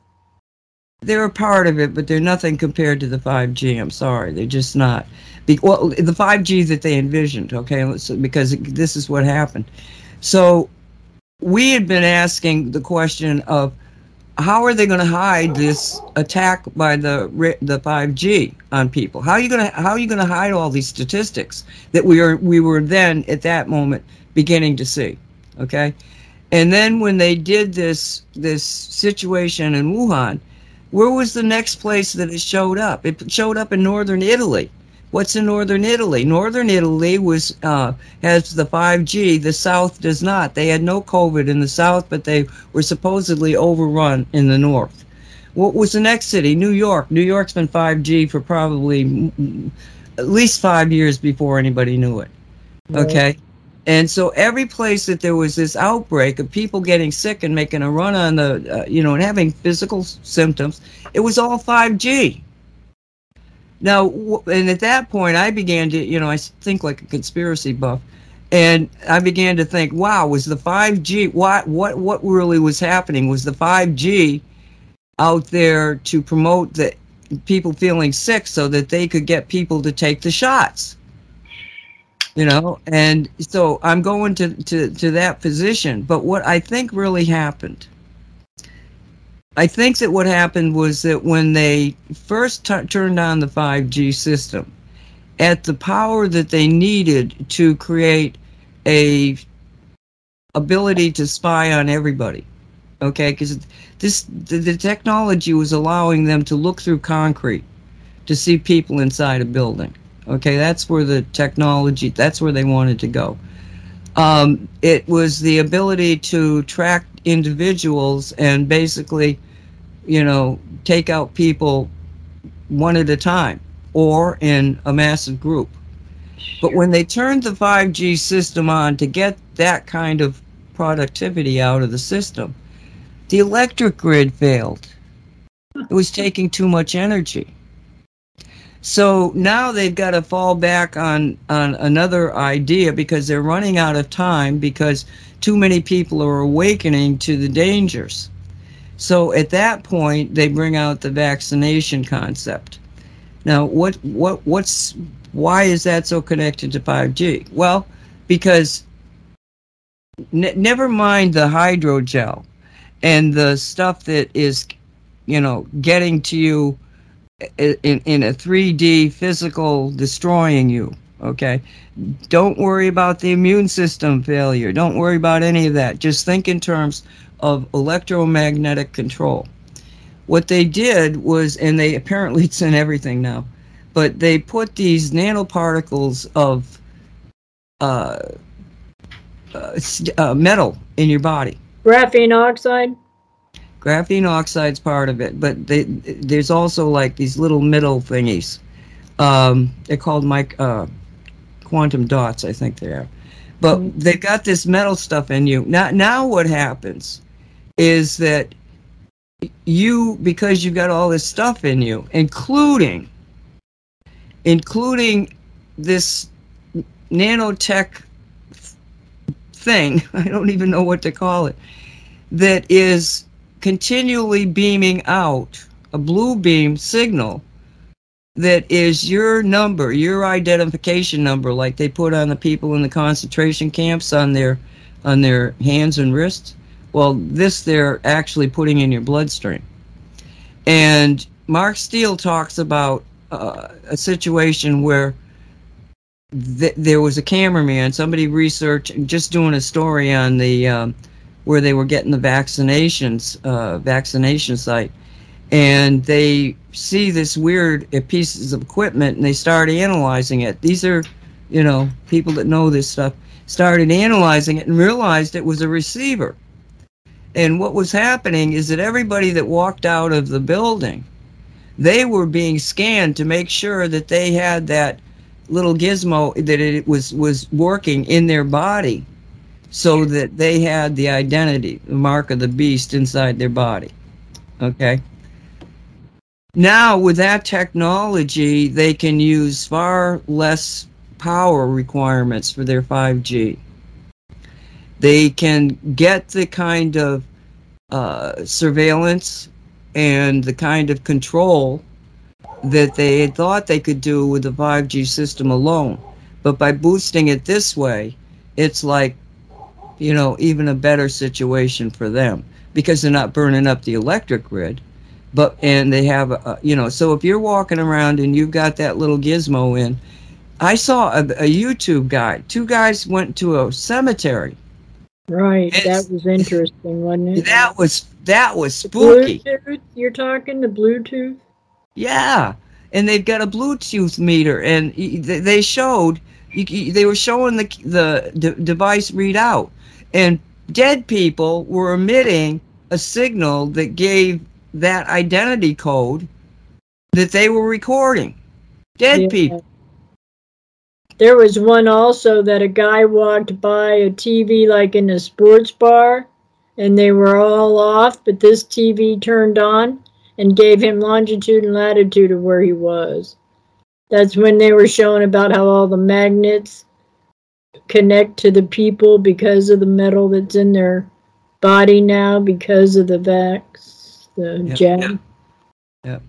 they're a part of it, but they're nothing compared to the 5G. I'm sorry, they're just not. Be- well, the 5G that they envisioned, okay, because this is what happened. So we had been asking the question of how are they going to hide this attack by the the 5G on people? How are you going to how are you going to hide all these statistics that we are we were then at that moment beginning to see? Okay, and then when they did this this situation in Wuhan, where was the next place that it showed up? It showed up in northern Italy. What's in northern Italy? Northern Italy was uh, has the 5G. The South does not. They had no COVID in the South, but they were supposedly overrun in the North. What was the next city? New York. New York's been 5G for probably at least five years before anybody knew it. Okay. And so every place that there was this outbreak of people getting sick and making a run on the, uh, you know, and having physical symptoms, it was all 5G. Now, and at that point, I began to, you know, I think like a conspiracy buff, and I began to think, wow, was the 5G what what what really was happening? Was the 5G out there to promote the people feeling sick so that they could get people to take the shots? You know, and so I'm going to to to that position. But what I think really happened I think that what happened was that when they first t- turned on the 5G system, at the power that they needed to create a ability to spy on everybody, okay? Because this the, the technology was allowing them to look through concrete to see people inside a building. Okay, that's where the technology. That's where they wanted to go. Um, it was the ability to track individuals and basically you know, take out people one at a time or in a massive group. But when they turned the 5G system on to get that kind of productivity out of the system, the electric grid failed. It was taking too much energy. So now they've got to fall back on, on another idea because they're running out of time because too many people are awakening to the dangers. So at that point, they bring out the vaccination concept. Now, what what what's why is that so connected to 5G? Well, because n- never mind the hydrogel and the stuff that is, you know, getting to you in in a 3D physical destroying you. Okay, don't worry about the immune system failure. Don't worry about any of that. Just think in terms of electromagnetic control. What they did was, and they apparently it's in everything now, but they put these nanoparticles of uh, uh, uh, metal in your body. Graphene oxide. Graphene oxide's part of it, but they, there's also like these little middle thingies. Um, they're called mic, uh, quantum dots, I think they are. But they've got this metal stuff in you. Now, now what happens is that you, because you've got all this stuff in you, including, including this nanotech thing, I don't even know what to call it, that is continually beaming out a blue beam signal that is your number, your identification number, like they put on the people in the concentration camps on their on their hands and wrists. Well, this they're actually putting in your bloodstream. And Mark Steele talks about uh, a situation where th- there was a cameraman, somebody researched, just doing a story on the um, where they were getting the vaccinations, uh, vaccination site, and they see this weird uh, pieces of equipment and they start analyzing it. These are, you know, people that know this stuff started analyzing it and realized it was a receiver. And what was happening is that everybody that walked out of the building, they were being scanned to make sure that they had that little gizmo that it was was working in their body so that they had the identity, the mark of the beast inside their body. Okay? Now, with that technology, they can use far less power requirements for their 5G. They can get the kind of uh, surveillance and the kind of control that they had thought they could do with the 5G system alone. But by boosting it this way, it's like, you know, even a better situation for them because they're not burning up the electric grid. But, and they have, a, you know, so if you're walking around and you've got that little gizmo in, I saw a, a YouTube guy. Two guys went to a cemetery. Right, It's- that was interesting, wasn't it? That was that was spooky. Bluetooth, you're talking the Bluetooth? Yeah, and they've got a Bluetooth meter, and they showed they were showing the the d- device readout, and dead people were emitting a signal that gave that identity code that they were recording. Dead Yeah. people. There was one also that a guy walked by a TV like in a sports bar and they were all off, but this TV turned on and gave him longitude and latitude of where he was. That's when they were showing about how all the magnets connect to the people because of the metal that's in their body now because of the vax, the Yeah. jab.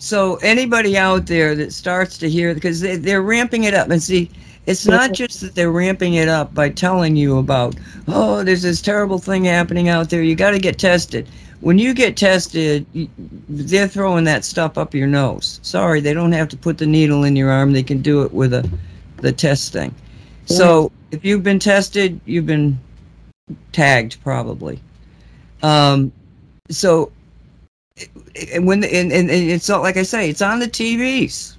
So anybody out there that starts to hear, because they, they're ramping it up, and see, it's not just that they're ramping it up by telling you about, oh, there's this terrible thing happening out there. You got to get tested. When you get tested, they're throwing that stuff up your nose. Sorry, they don't have to put the needle in your arm. They can do it with a the test thing. So if you've been tested, you've been tagged probably. Um, so when and, and, and it's like I say, it's on the TVs,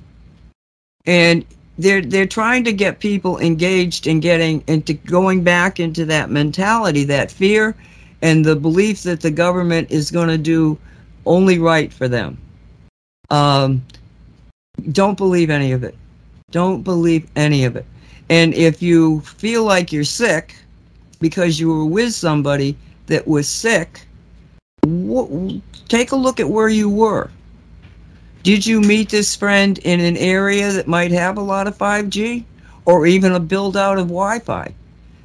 and they're they're trying to get people engaged in getting into going back into that mentality, that fear, and the belief that the government is going to do only right for them. Um, don't believe any of it. Don't believe any of it. And if you feel like you're sick because you were with somebody that was sick, wh- take a look at where you were. Did you meet this friend in an area that might have a lot of 5G or even a build out of Wi Fi?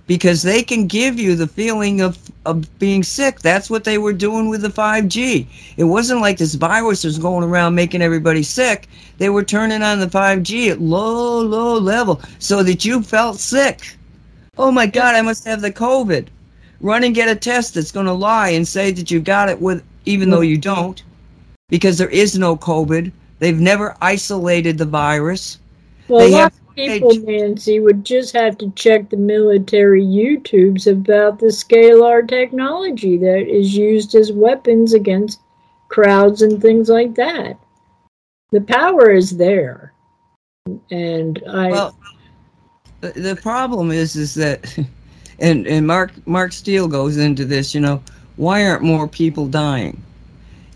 Because they can give you the feeling of, of being sick. That's what they were doing with the 5G. It wasn't like this virus was going around making everybody sick. They were turning on the 5G at low, low level so that you felt sick. Oh my God, I must have the COVID. Run and get a test that's going to lie and say that you got it with, even though you don't, because there is no COVID. They've never isolated the virus. Well, They a lot have- of people, Nancy, would just have to check the military YouTubes about the scalar technology that is used as weapons against crowds and things like that. The power is there, and I. Well, the, the problem is, is that, and and Mark Mark Steele goes into this. You know, why aren't more people dying?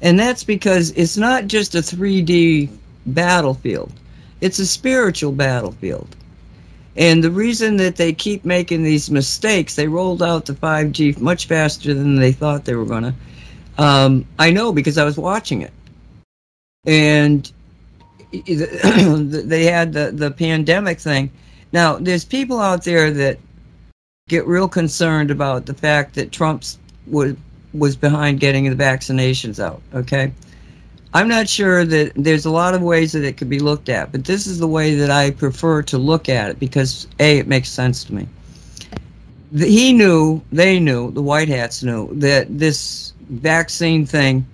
And that's because it's not just a 3D battlefield; it's a spiritual battlefield. And the reason that they keep making these mistakes, they rolled out the 5G much faster than they thought they were going to. Um, I know because I was watching it. And they had the, the pandemic thing. Now, there's people out there that get real concerned about the fact that Trump's was was behind getting the vaccinations out. Okay, I'm not sure that there's a lot of ways that it could be looked at, but this is the way that I prefer to look at it because a it makes sense to me. The, he knew, they knew, the White Hats knew that this vaccine thing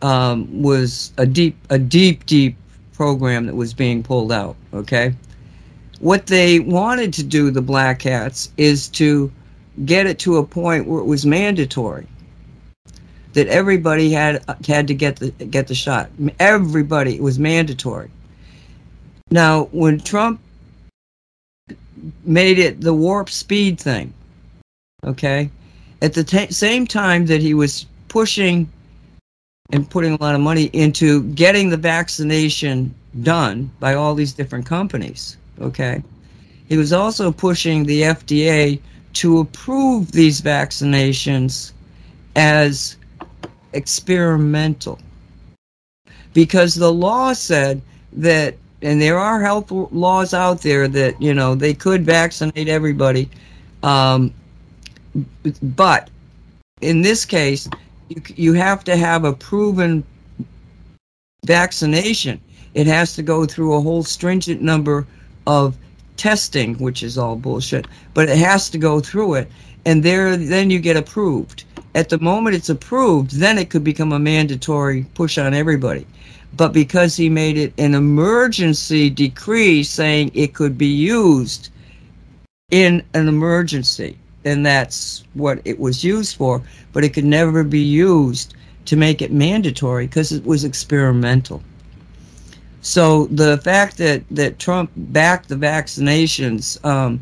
um, was a deep, a deep, deep program that was being pulled out. Okay, what they wanted to do, the Black Hats, is to get it to a point where it was mandatory that everybody had had to get the get the shot. Everybody it was mandatory. Now, when Trump made it the warp speed thing, okay, at the ta same time that he was pushing and putting a lot of money into getting the vaccination done by all these different companies, okay, he was also pushing the FDA to approve these vaccinations as experimental because the law said that and there are health laws out there that you know they could vaccinate everybody um, but in this case you, you have to have a proven vaccination. It has to go through a whole stringent number of testing, which is all bullshit, but it has to go through it. And there, then you get approved. At the moment it's approved, then it could become a mandatory push on everybody. But because he made it an emergency decree saying it could be used in an emergency, and that's what it was used for, but it could never be used to make it mandatory because it was experimental. So the fact that, that Trump backed the vaccinations, um,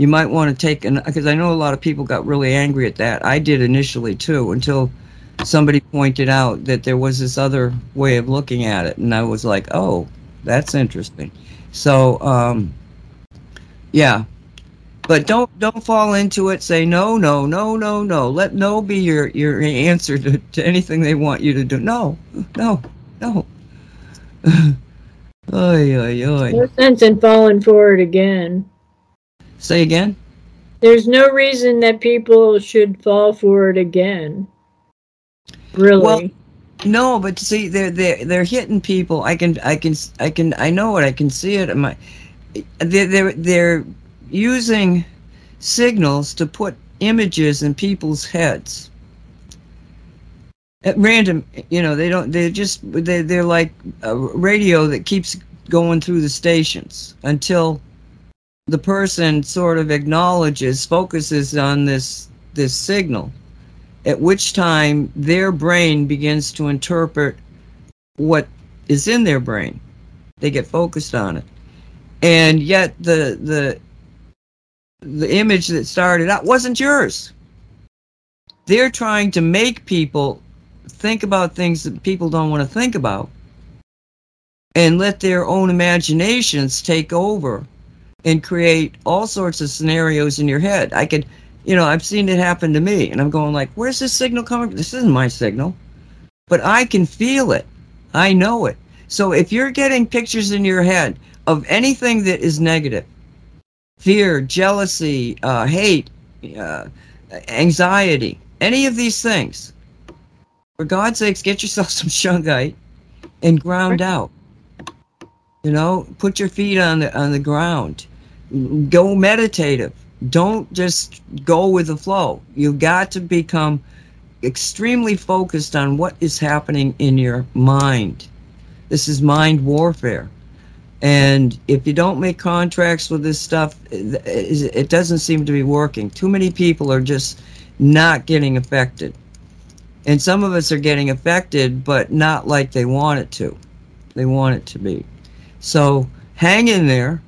you might want to take an because I know a lot of people got really angry at that. I did initially too until somebody pointed out that there was this other way of looking at it, and I was like, oh, that's interesting. So um, yeah, but don't don't fall into it. Say no, no, no, no, no. Let no be your your answer to, to anything they want you to do. No, no, no. oy, oy, oy. No sense in falling for it again. Say again. There's no reason that people should fall for it again. Really. Well, no, but see, they're they're they're hitting people. I can I can I can I know it. I can see it. My they're they're they're using signals to put images in people's heads at random you know they don't they're just they they're like a radio that keeps going through the stations until the person sort of acknowledges focuses on this this signal at which time their brain begins to interpret what is in their brain. They get focused on it. And yet the the the image that started out wasn't yours. They're trying to make people think about things that people don't want to think about and let their own imaginations take over and create all sorts of scenarios in your head. I could, you know, I've seen it happen to me and I'm going like, where's this signal coming? This isn't my signal. But I can feel it. I know it. So if you're getting pictures in your head of anything that is negative, fear, jealousy, uh, hate, uh, anxiety, any of these things. For God's sakes, get yourself some shungite and ground out. You know, put your feet on the on the ground. Go meditative. Don't just go with the flow. You've got to become extremely focused on what is happening in your mind. This is mind warfare. And if you don't make contracts with this stuff, it doesn't seem to be working. Too many people are just not getting affected. And some of us are getting affected, but not like they want it to. They want it to be. So hang in there.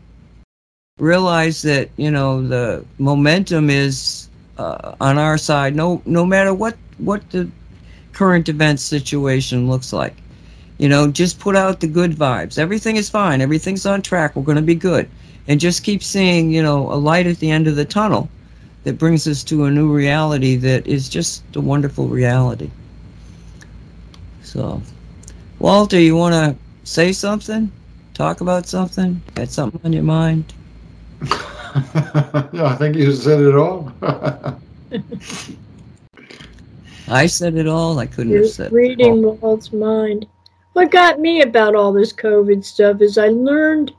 Realize that, you know, the momentum is uh, on our side, no, no matter what, what the current event situation looks like. You know, just put out the good vibes. Everything is fine. Everything's on track. We're going to be good. And just keep seeing, you know, a light at the end of the tunnel that brings us to a new reality that is just a wonderful reality. So, Walter, you want to say something? Talk about something? Got something on your mind? yeah, I think you said it all. I said it all. I couldn't You're have said reading it all. Walt's mind. What got me about all this COVID stuff is I learned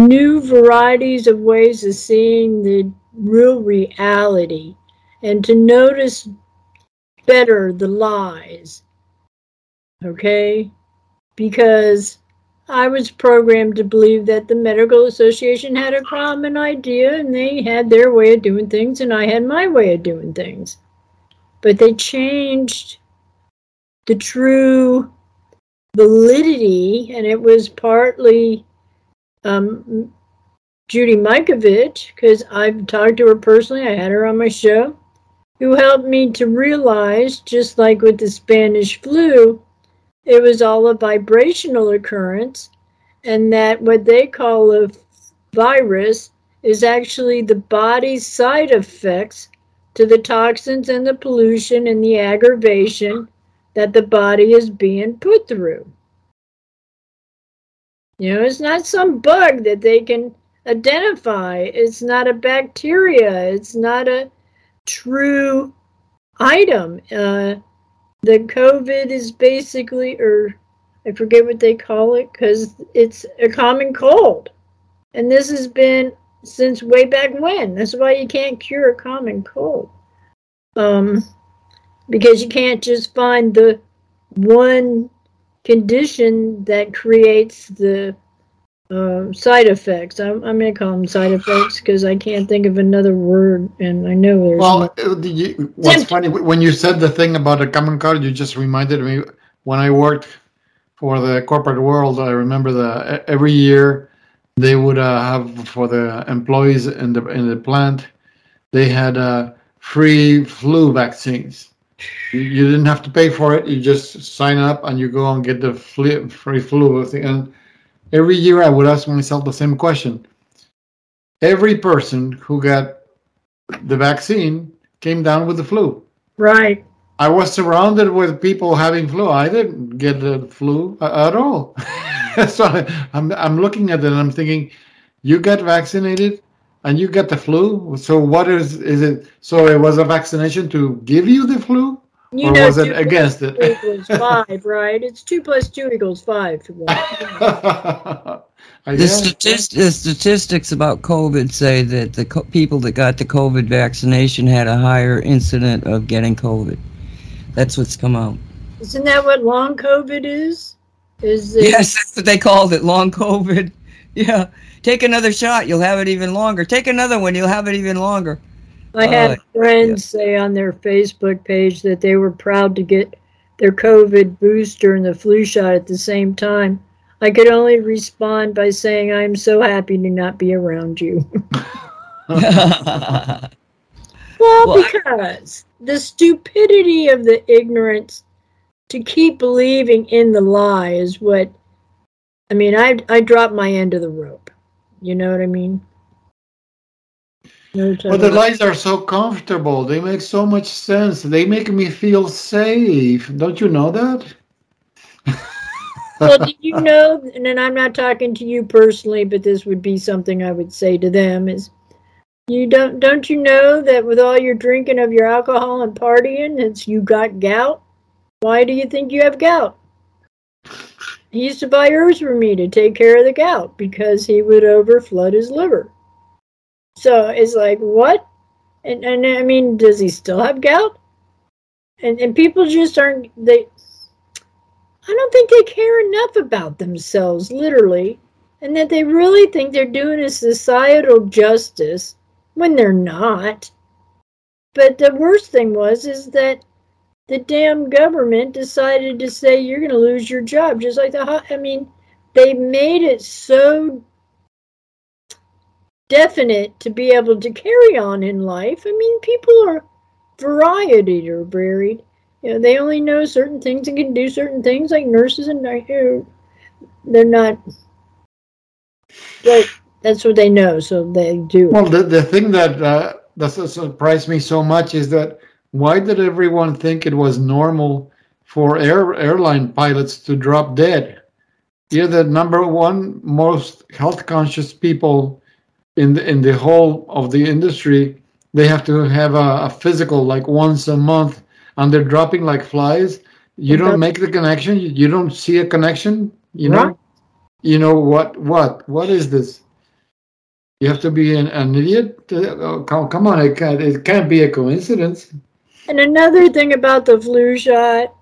new varieties of ways of seeing the real reality and to notice better the lies. Okay? Because I was programmed to believe that the Medical Association had a common idea and they had their way of doing things and I had my way of doing things. But they changed the true validity, and it was partly um, Judy Mikovits, because I've talked to her personally, I had her on my show, who helped me to realize, just like with the Spanish flu, it was all a vibrational occurrence, and that what they call a virus is actually the body's side effects to the toxins and the pollution and the aggravation that the body is being put through. You know, it's not some bug that they can identify. It's not a bacteria. It's not a true item. Uh, the COVID is basically, or I forget what they call it, because it's a common cold. And this has been since way back when. That's why you can't cure a common cold. Um, because you can't just find the one condition that creates the uh, side effects. I'm, I'm going to call them side effects because I can't think of another word, and I know there's. Well, uh, you, what's funny when you said the thing about a common cold, you just reminded me when I worked for the corporate world. I remember that every year they would uh, have for the employees in the in the plant, they had uh, free flu vaccines. You, you didn't have to pay for it. You just sign up and you go and get the free, free flu thing. And every year I would ask myself the same question. Every person who got the vaccine came down with the flu. Right. I was surrounded with people having flu. I didn't get the flu uh, at all. so I'm I'm looking at it and I'm thinking, you got vaccinated and you got the flu. So what is is it? So it was a vaccination to give you the flu, You or know, was it against plus it? equals five, right? It's two plus two equals five. I The, statist- the statistics about COVID say that the co- people that got the COVID vaccination had a higher incident of getting COVID. That's what's come out. Isn't that what long COVID is? Is it, Yes, that's what they called it, long COVID. Yeah. Take another shot, you'll have it even longer. Take another one, you'll have it even longer. I had Uh, friends say on their Facebook page that they were proud to get their COVID booster and the flu shot at the same time. I could only respond by saying, I'm so happy to not be around you. yeah, Well, Well, I- because the stupidity of the ignorance to keep believing in the lie is what I mean. I I dropped my end of the rope. You know what I mean? You know what I'm But the lies are so comfortable. They make so much sense. They make me feel safe. Don't you know that? well, do you know? And I'm not talking to you personally, but this would be something I would say to them: is you don't don't you know that with all your drinking of your alcohol and partying, it's you got gout? Why do you think you have gout? He used to buy herbs for me to take care of the gout because he would overflood his liver. So it's like what? And and I mean, does he still have gout? And and people just aren't they. I don't think they care enough about themselves, literally, and that they really think they're doing a societal justice when they're not. But the worst thing was is that the damn government decided to say you're going to lose your job, just like the. I mean, they made it so definite to be able to carry on in life. I mean, people are variety are varied. You know, they only know certain things and can do certain things, like nurses and they're not. But that's what they know, so they do. Well, the, the thing that uh, that surprised me so much is that why did everyone think it was normal for air airline pilots to drop dead? You're the number one most health conscious people in the, in the whole of the industry. They have to have a, a physical like once a month, and they're dropping like flies. You don't make the connection. You, you don't see a connection. You know. You know what? What? What is this? You have to be an, an idiot. To, oh, come, come on! It can't. It can't be a coincidence. And another thing about the flu shot,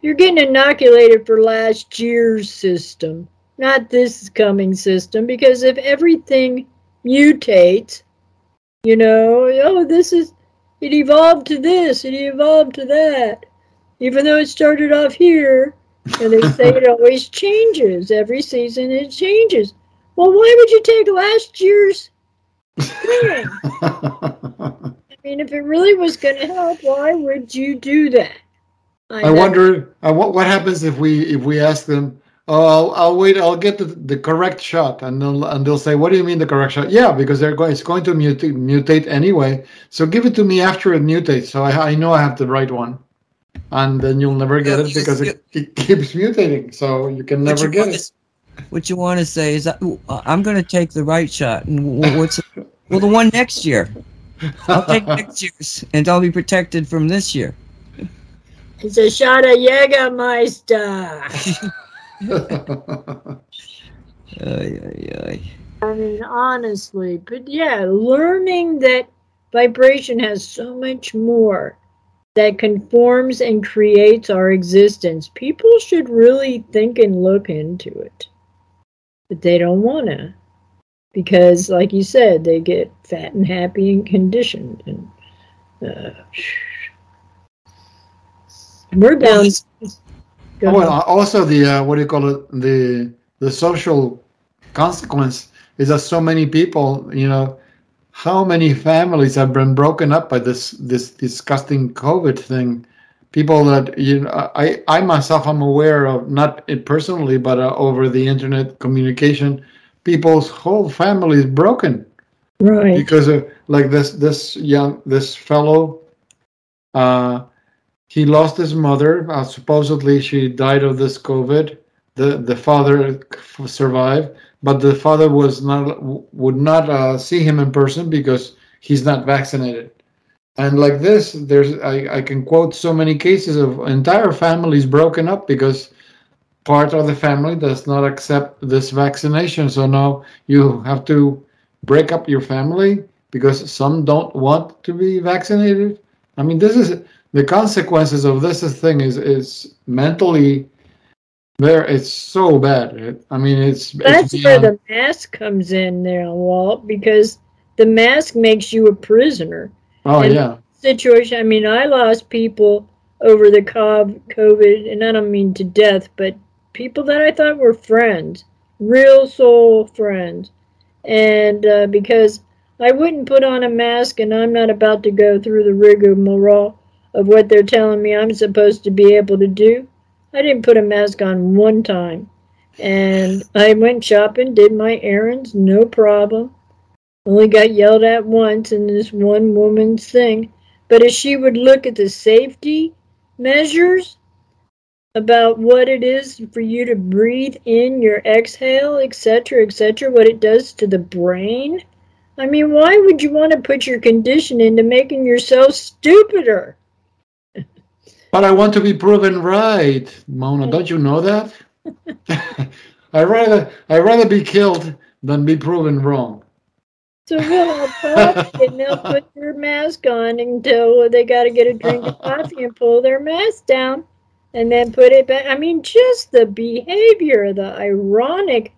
you're getting inoculated for last year's system, not this coming system, because if everything mutates, you know, oh, this is, it evolved to this, it evolved to that, even though it started off here, and they say it always changes. Every season it changes. Well, why would you take last year's thing? I mean, if it really was going to help, why would you do that? I wonder uh, what what happens if we if we ask them. Oh, I'll, I'll wait. I'll get the, the correct shot, and they'll and they'll say, "What do you mean the correct shot?" Yeah, because they're going. It's going to mutate, mutate anyway. So give it to me after it mutates, so I, I know I have the right one, and then you'll never get Yeah, it because it, it keeps mutating. So you can never you get it. What you want to say is, uh, I'm going to take the right shot. And wh- what's well the one next year? I'll take next year's, and I'll be protected from this year. It's a shot of Jägermeister. Ay, ay, ay. I mean, honestly, but yeah, learning that vibration has so much more that conforms and creates our existence. People should really think and look into it. But they don't want to. Because, like you said, they get fat and happy and conditioned. And uh, we're down. Go well, ahead. also the uh, what do you call it? The the social consequence is that so many people, you know, how many families have been broken up by this this disgusting COVID thing? People that you know, I I myself am aware of not it personally, but uh, over the internet communication, people's whole family is broken right. because of like this this young this fellow uh he lost his mother uh, supposedly she died of this covid. The the father survived but the father was not would not uh, see him in person because he's not vaccinated. And like this there's I, I can quote so many cases of entire families broken up because part of the family does not accept this vaccination. So now you have to break up your family because some don't want to be vaccinated. I mean, this is the consequences of this thing is is mentally there. It's so bad. It- I mean, it's That's it's where the mask comes in there, Walt, because the mask makes you a prisoner. oh and- yeah. situation. I mean, I lost people over the COVID, and I don't mean to death, but people that I thought were friends, real soul friends. And uh, because I wouldn't put on a mask, and I'm not about to go through the rigmarole of what they're telling me I'm supposed to be able to do, I didn't put a mask on one time. And I went shopping, did my errands, no problem. Only got yelled at once in this one woman's thing. But if she would look at the safety measures about what it is for you to breathe in your exhale, etc., etc., what it does to the brain, I mean, why would you want to put your condition into making yourself stupider? But I want to be proven right, Mona. Don't you know that? I rather I rather be killed than be proven wrong. So well, I'll talk and they'll put their mask on until they got to get a drink of coffee and pull their mask down and then put it back. I mean, just the behavior, the ironic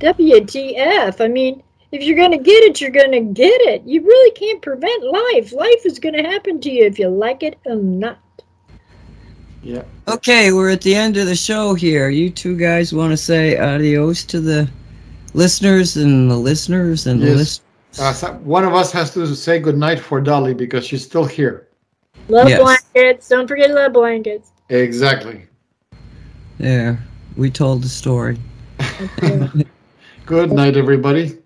WTF. I mean, if you're going to get it, you're going to get it. You really can't prevent life. Life is going to happen to you if you like it or not. Yeah. Okay, we're at the end of the show here. You two guys want to say adios to the listeners and the listeners and the Yes. listeners? Uh, so one of us has to say goodnight for Dolly because she's still here. Love Yes. blankets. Don't forget love blankets. Exactly. There, we told the story. Good night, everybody.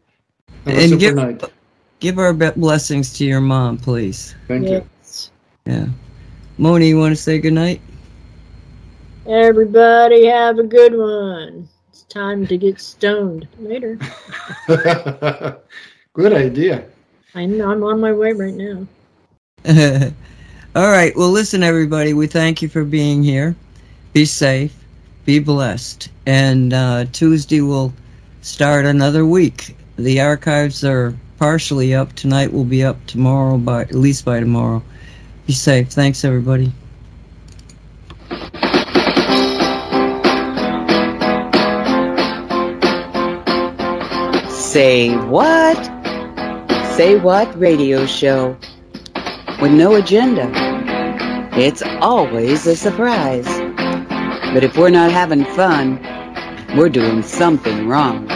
Have a And super give- night. Give our blessings to your mom, please. Thank you. Yeah. Moni, you want to say goodnight? Everybody have a good one. It's time to get stoned. Later. Good idea. I know I'm on my way right now. All right. Well, listen, everybody. We thank you for being here. Be safe. Be blessed. And uh, Tuesday we'll start another week. The archives are partially up. Tonight will be up tomorrow, by at least by tomorrow. Be safe. Thanks, everybody. Say what? Say what radio show with no agenda. It's always a surprise. But if we're not having fun, we're doing something wrong.